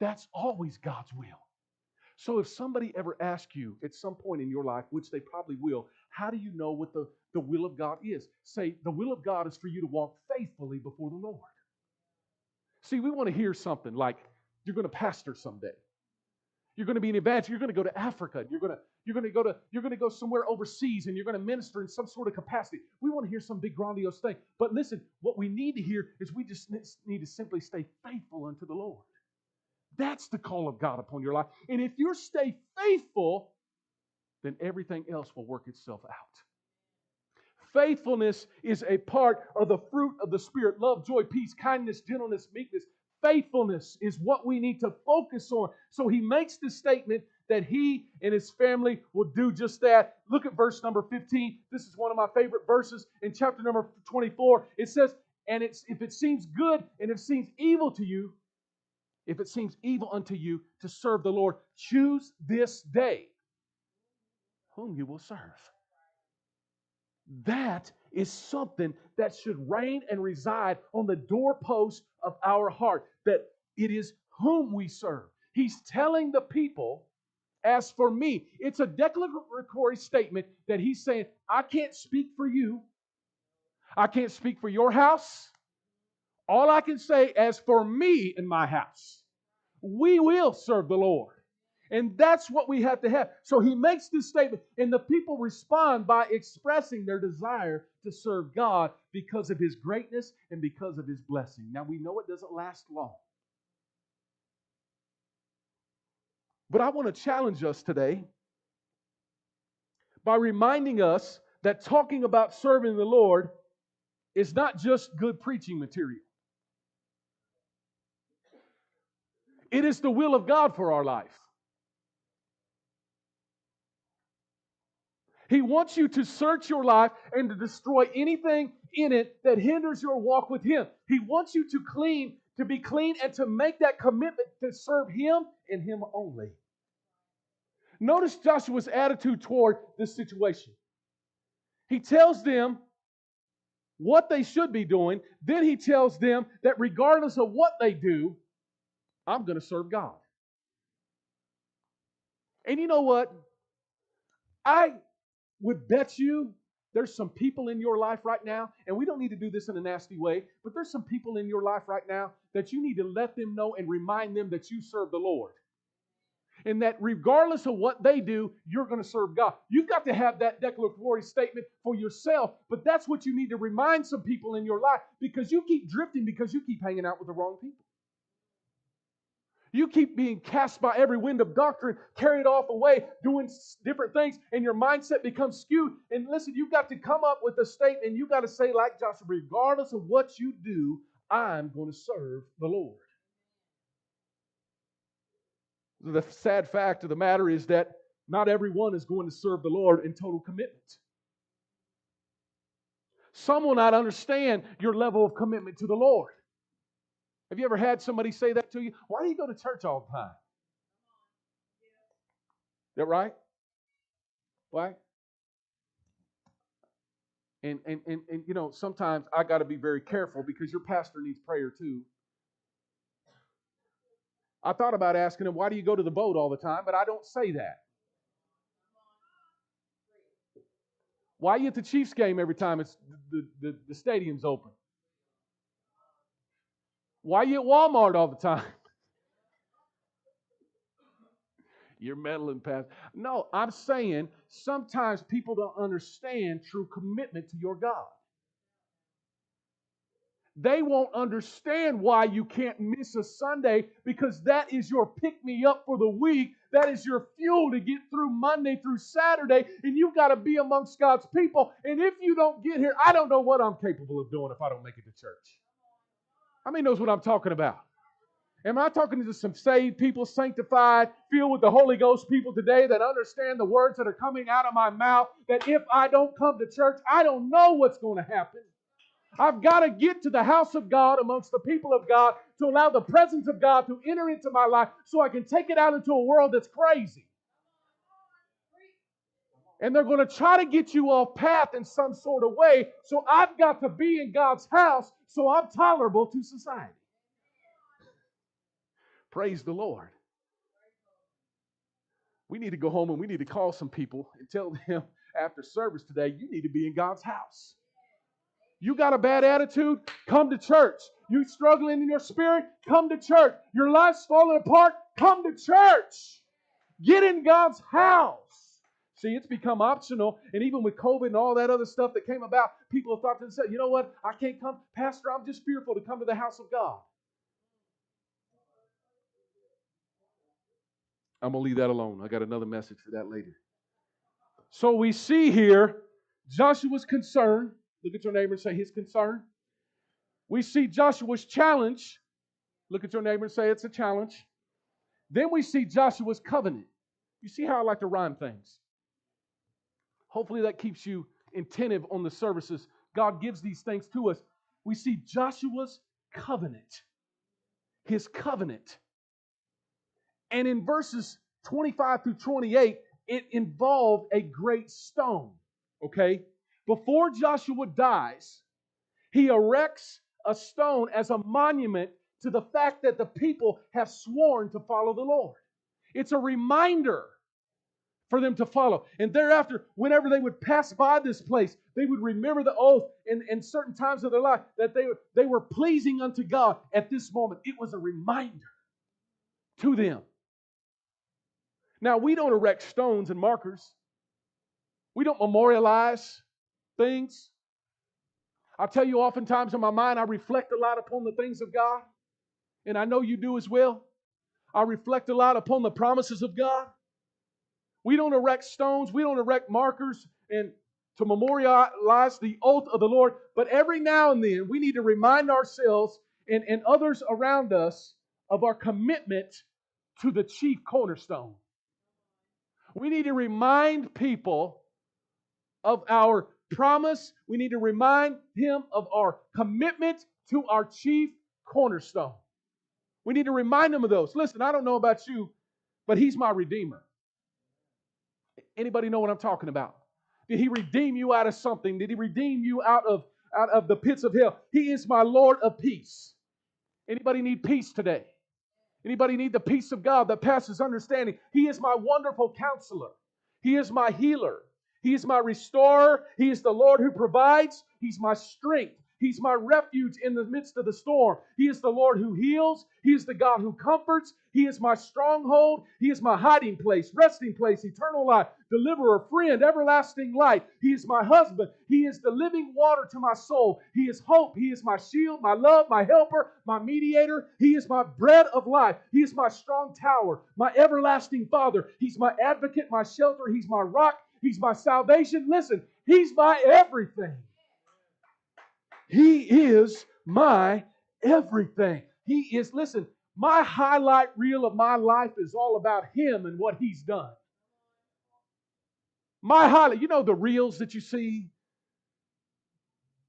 That's always God's will. So if somebody ever asks you at some point in your life, which they probably will, how do you know what the, the will of God is? Say, the will of God is for you to walk faithfully before the Lord. See, we want to hear something like, you're going to pastor someday. You're going to be an evangelist. You're going to go to Africa. You're going to you're going to go to you're going to go somewhere overseas and you're going to minister in some sort of capacity. We want to hear some big grandiose thing. But listen, what we need to hear is we just need to simply stay faithful unto the Lord. That's the call of God upon your life. And if you stay faithful, then everything else will work itself out. Faithfulness is a part of the fruit of the Spirit love, joy, peace, kindness, gentleness, meekness, faithfulness is what we need to focus on. So he makes the statement that he and his family will do just that. Look at verse number 15. This is one of my favorite verses in chapter number 24. It says, And it's, if it seems good and if it seems evil to you, if it seems evil unto you to serve the Lord, choose this day whom you will serve. That is something that should reign and reside on the doorpost of our heart, that it is whom we serve. He's telling the people, as for me, it's a declaratory statement that he's saying, I can't speak for you. I can't speak for your house. All I can say, as for me and my house, we will serve the Lord. And that's what we have to have. So he makes this statement, and the people respond by expressing their desire to serve God because of his greatness and because of his blessing. Now we know it doesn't last long. But I want to challenge us today by reminding us that talking about serving the Lord is not just good preaching material. It is the will of God for our life. He wants you to search your life and to destroy anything in it that hinders your walk with Him. He wants you to clean to be clean and to make that commitment to serve Him and Him only. Notice Joshua's attitude toward this situation. He tells them what they should be doing. Then he tells them that regardless of what they do, I'm going to serve God. And you know what? I would bet you there's some people in your life right now, and we don't need to do this in a nasty way, but there's some people in your life right now that you need to let them know and remind them that you serve the Lord and that regardless of what they do, you're going to serve God. You've got to have that declaratory statement for yourself, but that's what you need to remind some people in your life because you keep drifting because you keep hanging out with the wrong people. You keep being cast by every wind of doctrine, carried off away, doing different things, and your mindset becomes skewed. And listen, you've got to come up with a statement. You've got to say, like Joshua, regardless of what you do, I'm going to serve the Lord. The sad fact of the matter is that not everyone is going to serve the Lord in total commitment. Some will not understand your level of commitment to the Lord. Have you ever had somebody say that to you? Why do you go to church all the time? Is that right? Why? And, and, and, and you know, sometimes I got to be very careful because your pastor needs prayer too. I thought about asking him, why do you go to the boat all the time? But I don't say that. Why are you at the Chiefs game every time it's the, the, the stadium's open? Why are you at Walmart all the time? You're meddling, Pastor. No, I'm saying sometimes people don't understand true commitment to your God they won't understand why you can't miss a Sunday because that is your pick me up for the week. That is your fuel to get through Monday through Saturday. And you've got to be amongst God's people. And if you don't get here, I don't know what I'm capable of doing if I don't make it to church. How many knows what I'm talking about? Am I talking to some saved people, sanctified, filled with the Holy Ghost people today that understand the words that are coming out of my mouth? That if I don't come to church, I don't know what's going to happen. I've got to get to the house of God amongst the people of God to allow the presence of God to enter into my life so I can take it out into a world that's crazy. And they're going to try to get you off path in some sort of way. So I've got to be in God's house so I'm tolerable to society. Praise the Lord. We need to go home and we need to call some people and tell them after service today, you need to be in God's house. You got a bad attitude? Come to church. You struggling in your spirit? Come to church. Your life's falling apart? Come to church. Get in God's house. See, it's become optional. And even with COVID and all that other stuff that came about, people have thought to themselves, you know what? I can't come. Pastor, I'm just fearful to come to the house of God. I'm going to leave that alone. I got another message for that later. So we see here Joshua's concern Look at your neighbor and say, His concern. We see Joshua's challenge. Look at your neighbor and say, It's a challenge. Then we see Joshua's covenant. You see how I like to rhyme things. Hopefully that keeps you attentive on the services. God gives these things to us. We see Joshua's covenant. His covenant. And in verses 25 through 28, it involved a great stone. Okay? Before Joshua dies, he erects a stone as a monument to the fact that the people have sworn to follow the Lord. It's a reminder for them to follow. And thereafter, whenever they would pass by this place, they would remember the oath in, in certain times of their life that they, they were pleasing unto God at this moment. It was a reminder to them. Now, we don't erect stones and markers, we don't memorialize things. I tell you, oftentimes in my mind, I reflect a lot upon the things of God, and I know you do as well. I reflect a lot upon the promises of God. We don't erect stones, we don't erect markers and to memorialize the oath of the Lord, but every now and then we need to remind ourselves and, and others around us of our commitment to the chief cornerstone. We need to remind people of our promise, we need to remind him of our commitment to our chief cornerstone. We need to remind him of those. Listen, I don't know about you, but He's my Redeemer. Anybody know what I'm talking about? Did He redeem you out of something? Did He redeem you out of out of the pits of hell? He is my Lord of peace. Anybody need peace today? Anybody need the peace of God that passes understanding? He is my wonderful counselor. He is my healer. He is my restorer. He is the Lord who provides. He's my strength. He's my refuge in the midst of the storm. He is the Lord who heals. He is the God who comforts. He is my stronghold. He is my hiding place, resting place, eternal life, deliverer, friend, everlasting light. He is my husband. He is the living water to my soul. He is hope. He is my shield, my love, my helper, my mediator. He is my bread of life. He is my strong tower, my everlasting father. He's my advocate, my shelter. He's my rock. He's my salvation. Listen, He's my everything. He is my everything. He is, listen, my highlight reel of my life is all about Him and what He's done. My highlight, you know, the reels that you see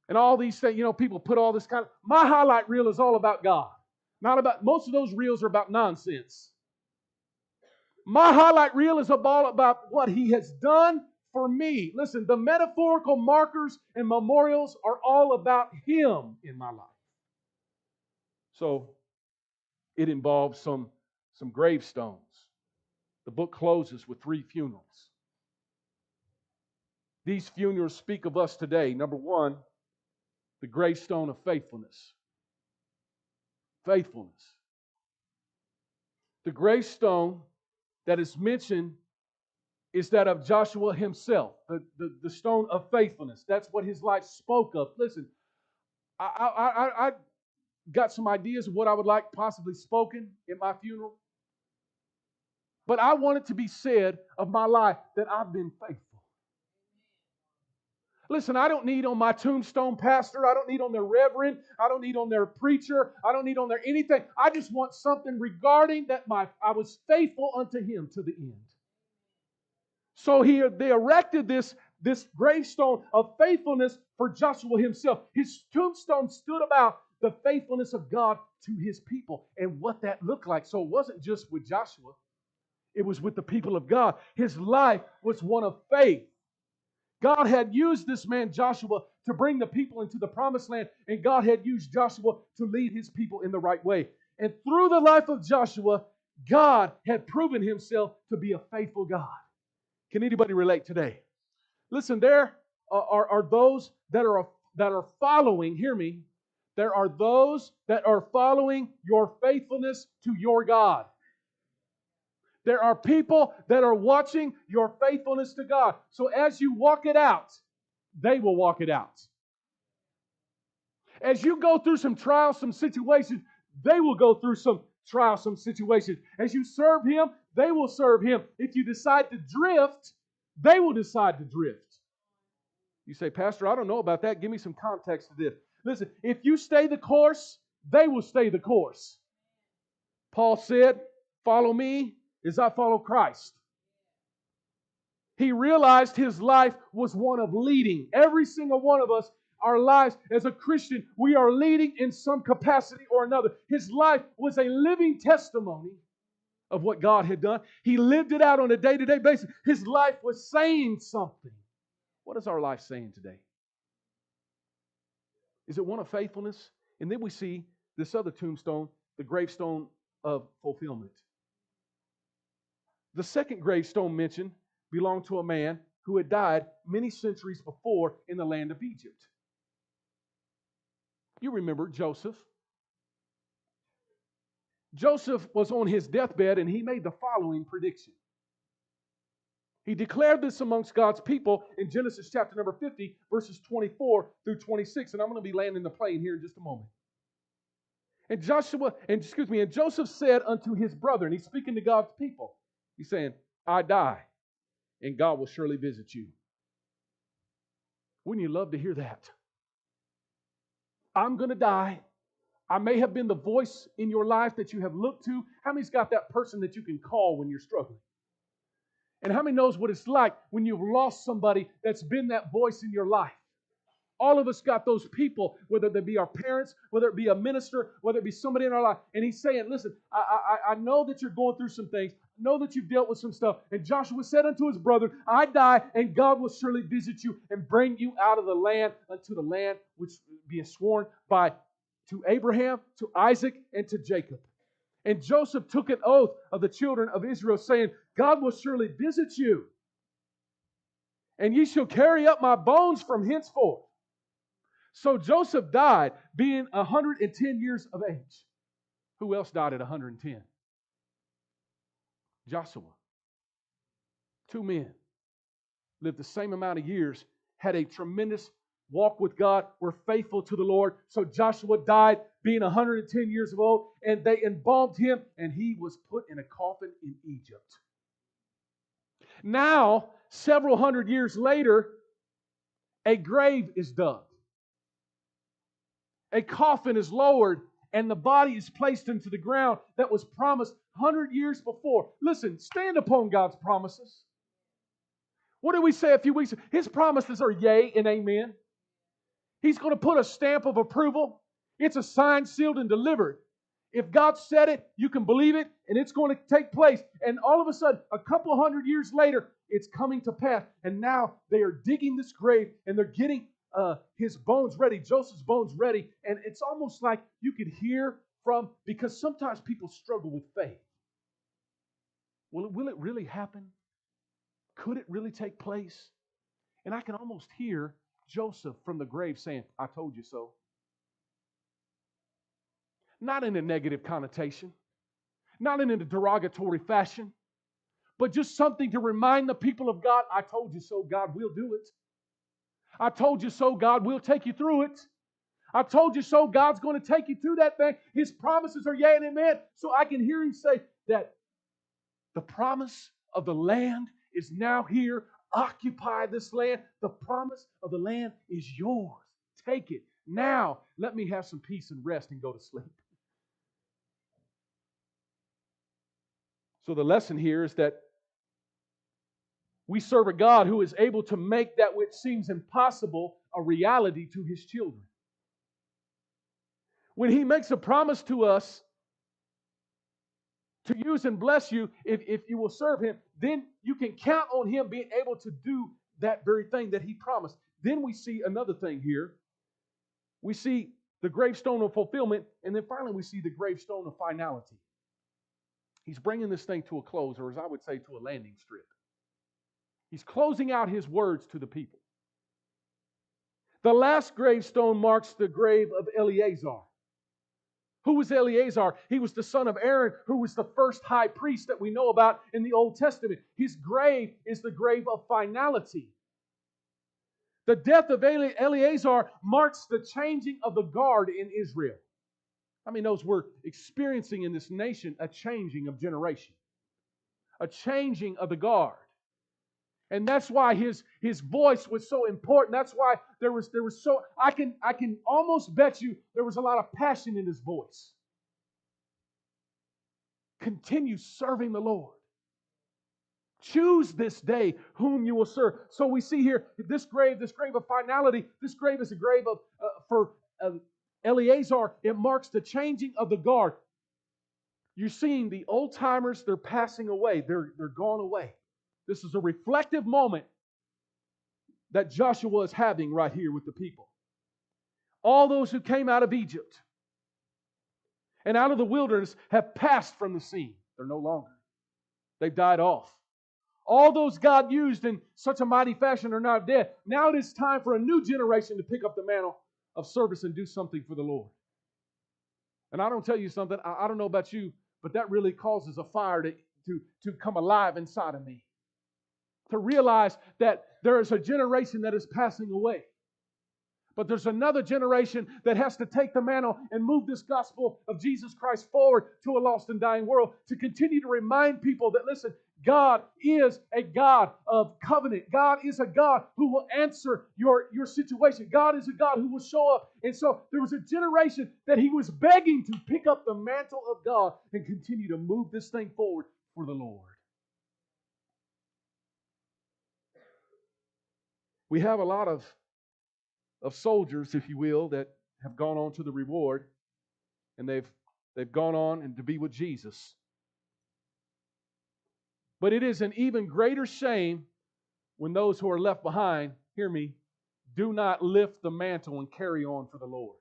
and all these things, you know, people put all this kind of, my highlight reel is all about God. Not about, most of those reels are about nonsense. My highlight reel is all about what He has done for me. Listen, the metaphorical markers and memorials are all about Him in my life. So it involves some, some gravestones. The book closes with three funerals. These funerals speak of us today. Number one, the gravestone of faithfulness. Faithfulness. The gravestone that is mentioned is that of Joshua himself, the, the, the stone of faithfulness. That's what his life spoke of. Listen, I, I, I, I got some ideas of what I would like possibly spoken in my funeral. But I want it to be said of my life that I've been faithful. Listen, I don't need on my tombstone pastor. I don't need on their reverend. I don't need on their preacher. I don't need on their anything. I just want something regarding that my I was faithful unto him to the end. So he, they erected this, this gravestone of faithfulness for Joshua himself. His tombstone stood about the faithfulness of God to his people and what that looked like. So it wasn't just with Joshua, it was with the people of God. His life was one of faith. God had used this man, Joshua, to bring the people into the promised land, and God had used Joshua to lead his people in the right way. And through the life of Joshua, God had proven himself to be a faithful God. Can anybody relate today? Listen, there are, are those that are, that are following, hear me, there are those that are following your faithfulness to your God. There are people that are watching your faithfulness to God. So as you walk it out, they will walk it out. As you go through some trials, some situations, they will go through some trials, some situations. As you serve Him, they will serve him. If you decide to drift, they will decide to drift. You say, Pastor, I don't know about that. Give me some context to this. Listen, if you stay the course, they will stay the course. Paul said, Follow me as I follow Christ. He realized his life was one of leading. Every single one of us, our lives as a Christian, we are leading in some capacity or another. His life was a living testimony of what God had done. He lived it out on a day to day basis. His life was saying something. What is our life saying today? Is it one of faithfulness? And then we see this other tombstone, the gravestone of fulfillment. The second gravestone mentioned belonged to a man who had died many centuries before in the land of Egypt. You remember Joseph. Joseph was on his deathbed and he made the following prediction. He declared this amongst God's people in Genesis chapter number 50, verses 24 through 26. And I'm going to be landing the plane here in just a moment. And Joshua, and excuse me, and Joseph said unto his brother, and he's speaking to God's people, he's saying, I die, and God will surely visit you. Wouldn't you love to hear that? I'm going to die, I may have been the voice in your life that you have looked to. How many's got that person that you can call when you're struggling? And how many knows what it's like when you've lost somebody that's been that voice in your life? All of us got those people, whether they be our parents, whether it be a minister, whether it be somebody in our life. And he's saying, Listen, I, I, I know that you're going through some things. I know that you've dealt with some stuff. And Joshua said unto his brother, I die, and God will surely visit you and bring you out of the land unto the land which be sworn by to Abraham, to Isaac, and to Jacob. And Joseph took an oath of the children of Israel, saying, God will surely visit you, and ye shall carry up my bones from henceforth. So Joseph died, being 110 years of age. Who else died at 110? Joshua. Two men lived the same amount of years, had a tremendous walk with God, were faithful to the Lord. So Joshua died being 110 years of old, and they embalmed him, and he was put in a coffin in Egypt. Now, several hundred years later, a grave is dug. A coffin is lowered, and the body is placed into the ground that was promised 100 years before. Listen, stand upon God's promises. What did we say a few weeks ago? His promises are yea and amen. He's going to put a stamp of approval. It's a sign sealed and delivered. If God said it, you can believe it, and it's going to take place. And all of a sudden, a couple hundred years later, it's coming to pass. And now they are digging this grave and they're getting uh, his bones ready, Joseph's bones ready. And it's almost like you could hear from, because sometimes people struggle with faith. Will it, will it really happen? Could it really take place? And I can almost hear Joseph from the grave saying, I told you so. Not in a negative connotation, not in a derogatory fashion, but just something to remind the people of God, I told you so, God will do it. I told you so, God will take you through it. I told you so, God's going to take you through that thing. His promises are yea and amen. So I can hear him say that the promise of the land is now here occupy this land. The promise of the land is yours. Take it. Now, let me have some peace and rest and go to sleep. So, the lesson here is that we serve a God who is able to make that which seems impossible a reality to his children. When he makes a promise to us to use and bless you if, if you will serve him, then you can count on him being able to do that very thing that he promised. Then we see another thing here. We see the gravestone of fulfillment, and then finally we see the gravestone of finality. He's bringing this thing to a close, or as I would say, to a landing strip. He's closing out his words to the people. The last gravestone marks the grave of Eleazar. Who was Eleazar? He was the son of Aaron, who was the first high priest that we know about in the Old Testament. His grave is the grave of finality. The death of Eleazar marks the changing of the guard in Israel. I mean, those we're experiencing in this nation a changing of generation, a changing of the guard. And that's why his, his voice was so important. That's why there was there was so I can I can almost bet you there was a lot of passion in his voice. Continue serving the Lord. Choose this day whom you will serve. So we see here this grave, this grave of finality. This grave is a grave of uh, for uh, Eleazar. It marks the changing of the guard. You're seeing the old timers. They're passing away. They're they're gone away. This is a reflective moment that Joshua is having right here with the people. All those who came out of Egypt and out of the wilderness have passed from the scene. They're no longer. They've died off. All those God used in such a mighty fashion are now dead. Now it is time for a new generation to pick up the mantle of service and do something for the Lord. And I don't tell you something, I, don't know about you, but that really causes a fire to, to, to come alive inside of me to realize that there is a generation that is passing away. But there's another generation that has to take the mantle and move this gospel of Jesus Christ forward to a lost and dying world to continue to remind people that, listen, God is a God of covenant. God is a God who will answer your, your situation. God is a God who will show up. And so there was a generation that he was begging to pick up the mantle of God and continue to move this thing forward for the Lord. We have a lot of of soldiers, if you will, that have gone on to the reward and they've, they've gone on and to be with Jesus. But it is an even greater shame when those who are left behind, hear me, do not lift the mantle and carry on for the Lord.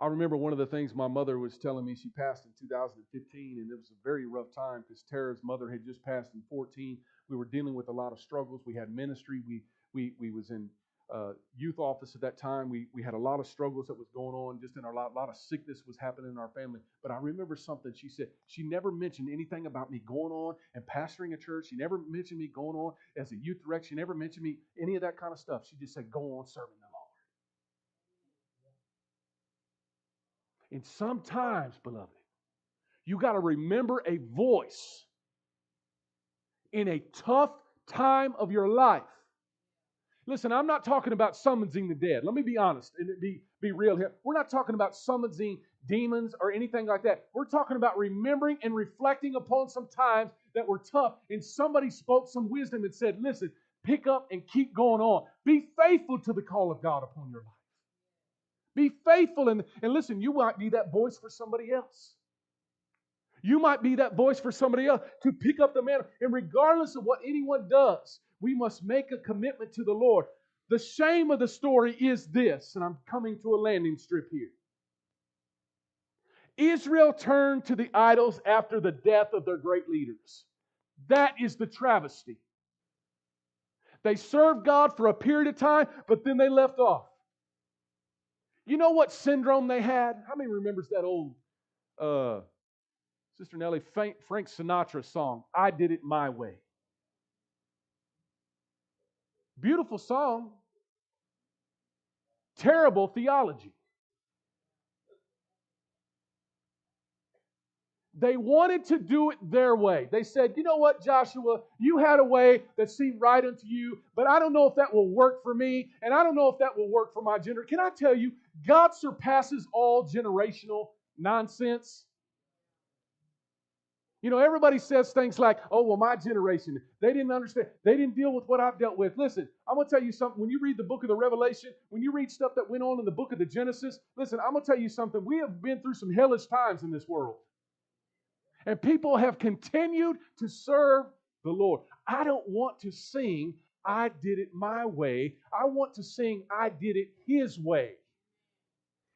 I remember one of the things my mother was telling me. She passed in 2015, and it was a very rough time because Tara's mother had just passed in 14. We were dealing with a lot of struggles. We had ministry. We we we was in uh, youth office at that time. We we had a lot of struggles that was going on just in our life. A lot of sickness was happening in our family. But I remember something she said. She never mentioned anything about me going on and pastoring a church. She never mentioned me going on as a youth director. She never mentioned me any of that kind of stuff. She just said, "Go on serving the Lord." And sometimes, beloved, you got to remember a voice in a tough time of your life. Listen, I'm not talking about summoning the dead. Let me be honest and be, be real here. We're not talking about summoning demons or anything like that. We're talking about remembering and reflecting upon some times that were tough and somebody spoke some wisdom and said, listen, pick up and keep going on. Be faithful to the call of God upon your life. Be faithful and, and listen, you might be that voice for somebody else. You might be that voice for somebody else to pick up the mantle. And regardless of what anyone does, we must make a commitment to the Lord. The shame of the story is this, and I'm coming to a landing strip here. Israel turned to the idols after the death of their great leaders. That is the travesty. They served God for a period of time, but then they left off. You know what syndrome they had? How many remembers that old uh, Sister Nellie Frank Sinatra song, I Did It My Way? Beautiful song. Terrible theology. They wanted to do it their way. They said, You know what, Joshua? You had a way that seemed right unto you, but I don't know if that will work for me, and I don't know if that will work for my generation. Can I tell you, God surpasses all generational nonsense? You know, everybody says things like, oh, well, my generation, they didn't understand. They didn't deal with what I've dealt with. Listen, I'm going to tell you something. When you read the book of the Revelation, when you read stuff that went on in the book of the Genesis, listen, I'm going to tell you something. We have been through some hellish times in this world. And people have continued to serve the Lord. I don't want to sing, I did it my way. I want to sing, I did it His way.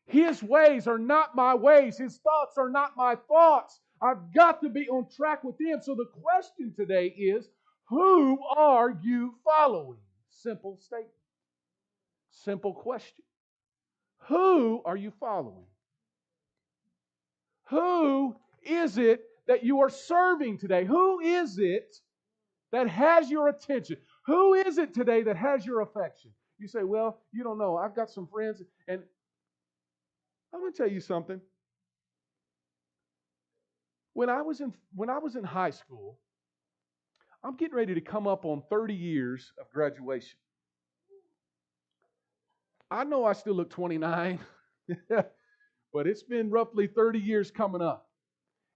His ways are not my ways, His thoughts are not my thoughts. I've got to be on track with Him. So the question today is who are you following? Simple statement. Simple question. Who are you following? Who is it that you are serving today? Who is it that has your attention? Who is it today that has your affection? You say, Well, you don't know. I've got some friends, and I'm going to tell you something. When I was in when I was in high school, I'm getting ready to come up on 30 years of graduation. I know I still look 29, but it's been roughly 30 years coming up.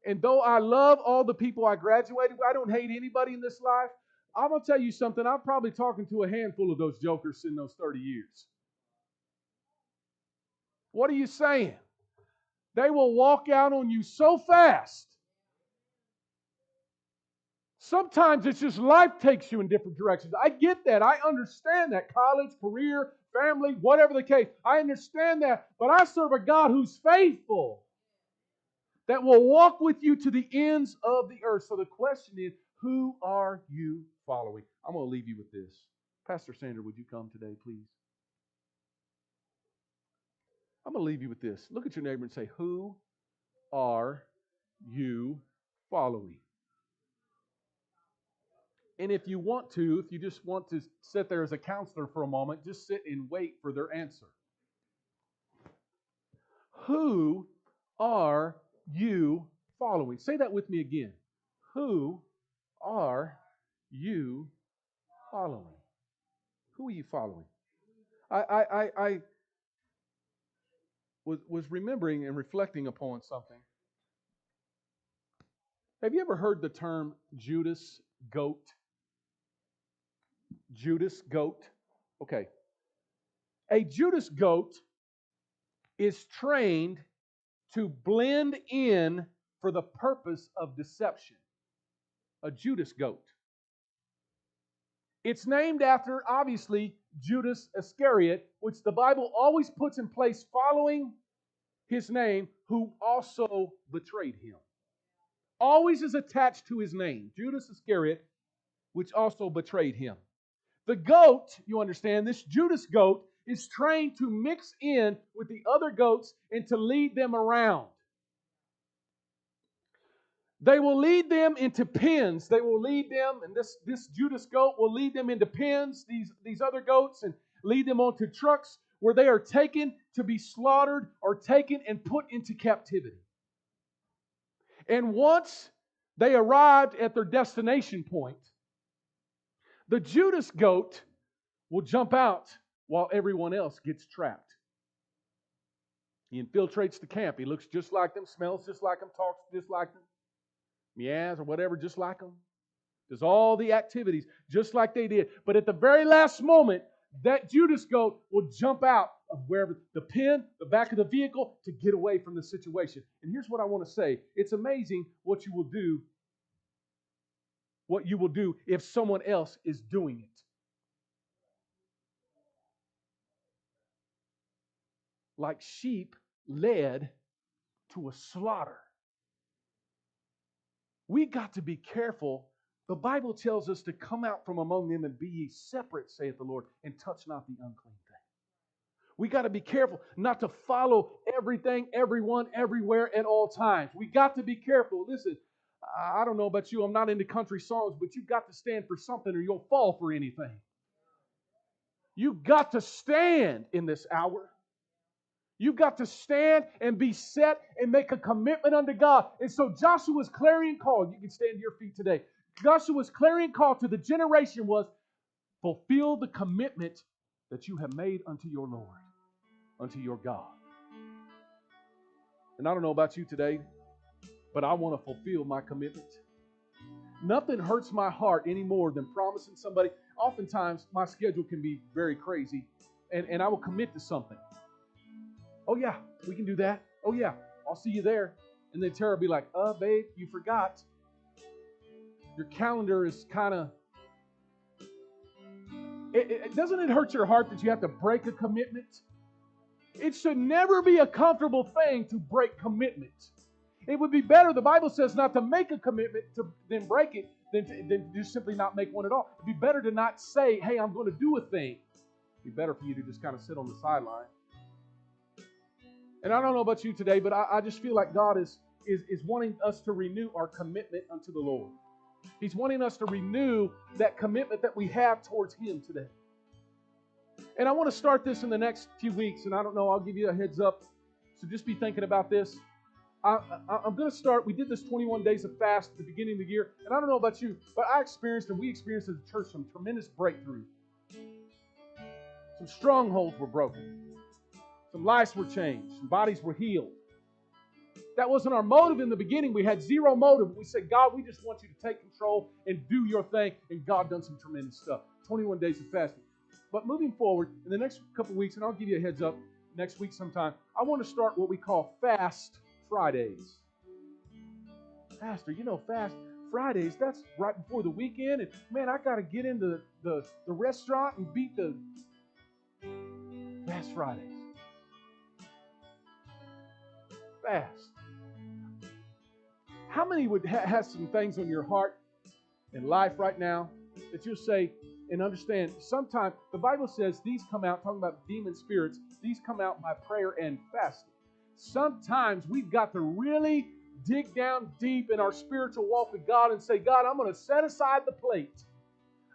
And though I love all the people I graduated with, I don't hate anybody in this life. I'm going to tell you something. I'm probably talking to a handful of those jokers in those 30 years. What are you saying? They will walk out on you so fast. Sometimes it's just life takes you in different directions. I get that. I understand that. College, career, family, whatever the case. I understand that. But I serve a God who's faithful that will walk with you to the ends of the earth. So the question is, who are you following? I'm going to leave you with this. Pastor Sander, would you come today, please? I'm going to leave you with this. Look at your neighbor and say, Who are you following? And if you want to, if you just want to sit there as a counselor for a moment, just sit and wait for their answer. Who are you following? Say that with me again. Who are you following? Who are you following? I, I, I, I was, was remembering and reflecting upon something. Have you ever heard the term Judas goat? Judas goat. Okay. A Judas goat is trained to blend in for the purpose of deception. A Judas goat. It's named after, obviously, Judas Iscariot, which the Bible always puts in place following his name, who also betrayed him. Always is attached to his name, Judas Iscariot, which also betrayed him. The goat, you understand, this Judas goat is trained to mix in with the other goats and to lead them around. They will lead them into pens. They will lead them, and this, this Judas goat will lead them into pens, these, these other goats, and lead them onto trucks where they are taken to be slaughtered or taken and put into captivity. And once they arrived at their destination point, the Judas goat will jump out while everyone else gets trapped. He infiltrates the camp. He looks just like them, smells just like them, talks just like them, meows or whatever, just like them. Does all the activities just like they did. But at the very last moment, that Judas goat will jump out of wherever the pen, the back of the vehicle to get away from the situation. And here's what I want to say it's amazing what you will do what you will do if someone else is doing it. Like sheep led to a slaughter. We got to be careful. The Bible tells us to come out from among them and be ye separate, saith the Lord, and touch not the unclean thing. We got to be careful not to follow everything, everyone, everywhere at all times. We got to be careful. Listen, I don't know about you, I'm not into country songs, but you've got to stand for something or you'll fall for anything. You've got to stand in this hour. You've got to stand and be set and make a commitment unto God. And so Joshua's clarion call, you can stand to your feet today. Joshua's clarion call to the generation was fulfill the commitment that you have made unto your Lord, unto your God. And I don't know about you today but I want to fulfill my commitment. Nothing hurts my heart any more than promising somebody. Oftentimes, my schedule can be very crazy, and, and I will commit to something. Oh, yeah, we can do that. Oh, yeah, I'll see you there. And then Tara will be like, uh, babe, you forgot. Your calendar is kind of. It, it, doesn't it hurt your heart that you have to break a commitment? It should never be a comfortable thing to break commitment. It would be better, the Bible says, not to make a commitment to then break it than to, than just simply not make one at all. It'd be better to not say, hey, I'm going to do a thing. It'd be better for you to just kind of sit on the sideline. And I don't know about you today, but I, I just feel like God is, is, is wanting us to renew our commitment unto the Lord. He's wanting us to renew that commitment that we have towards Him today. And I want to start this in the next few weeks, and I don't know, I'll give you a heads up. So just be thinking about this. I, am going to start. We did this 21 days of fast at the beginning of the year, and I don't know about you, but I experienced and we experienced as a church some tremendous breakthrough. Some strongholds were broken, some lives were changed, some bodies were healed. That wasn't our motive in the beginning. We had zero motive. We said, God, we just want you to take control and do your thing. And God done some tremendous stuff. 21 days of fasting. But moving forward, in the next couple weeks, and I'll give you a heads up next week sometime, I want to start what we call fast Fridays. Pastor, you know, fast Fridays, that's right before the weekend. And man, I got to get into the, the restaurant and beat the fast Fridays. Fast. How many would ha- have some things on your heart in life right now that you'll say and understand? Sometimes the Bible says these come out, talking about demon spirits, these come out by prayer and fasting sometimes we've got to really dig down deep in our spiritual walk with God and say, God, I'm going to set aside the plate.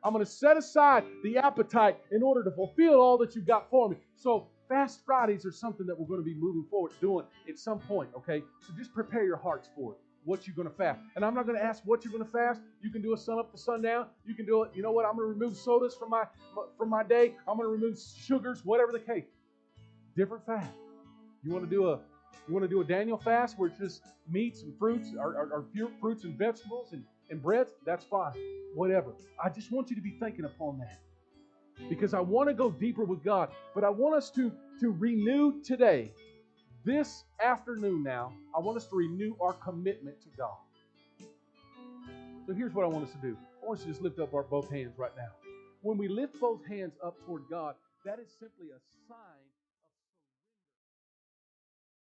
I'm going to set aside the appetite in order to fulfill all that you've got for me. So, Fast Fridays are something that we're going to be moving forward doing at some point, okay? So just prepare your hearts for it. What you're going to fast. And I'm not going to ask what you're going to fast. You can do a sun up to sundown. You can do it. You know what? I'm going to remove sodas from my from my day. I'm going to remove sugars, whatever the case. Different fast. You want to do a you want to do a Daniel fast where it's just meats and fruits, or, or, or fruits and vegetables and, and breads? That's fine. Whatever. I just want you to be thinking upon that. Because I want to go deeper with God. But I want us to, to renew today, this afternoon now, I want us to renew our commitment to God. So here's what I want us to do. I want us to just lift up our both hands right now. When we lift both hands up toward God, that is simply a sign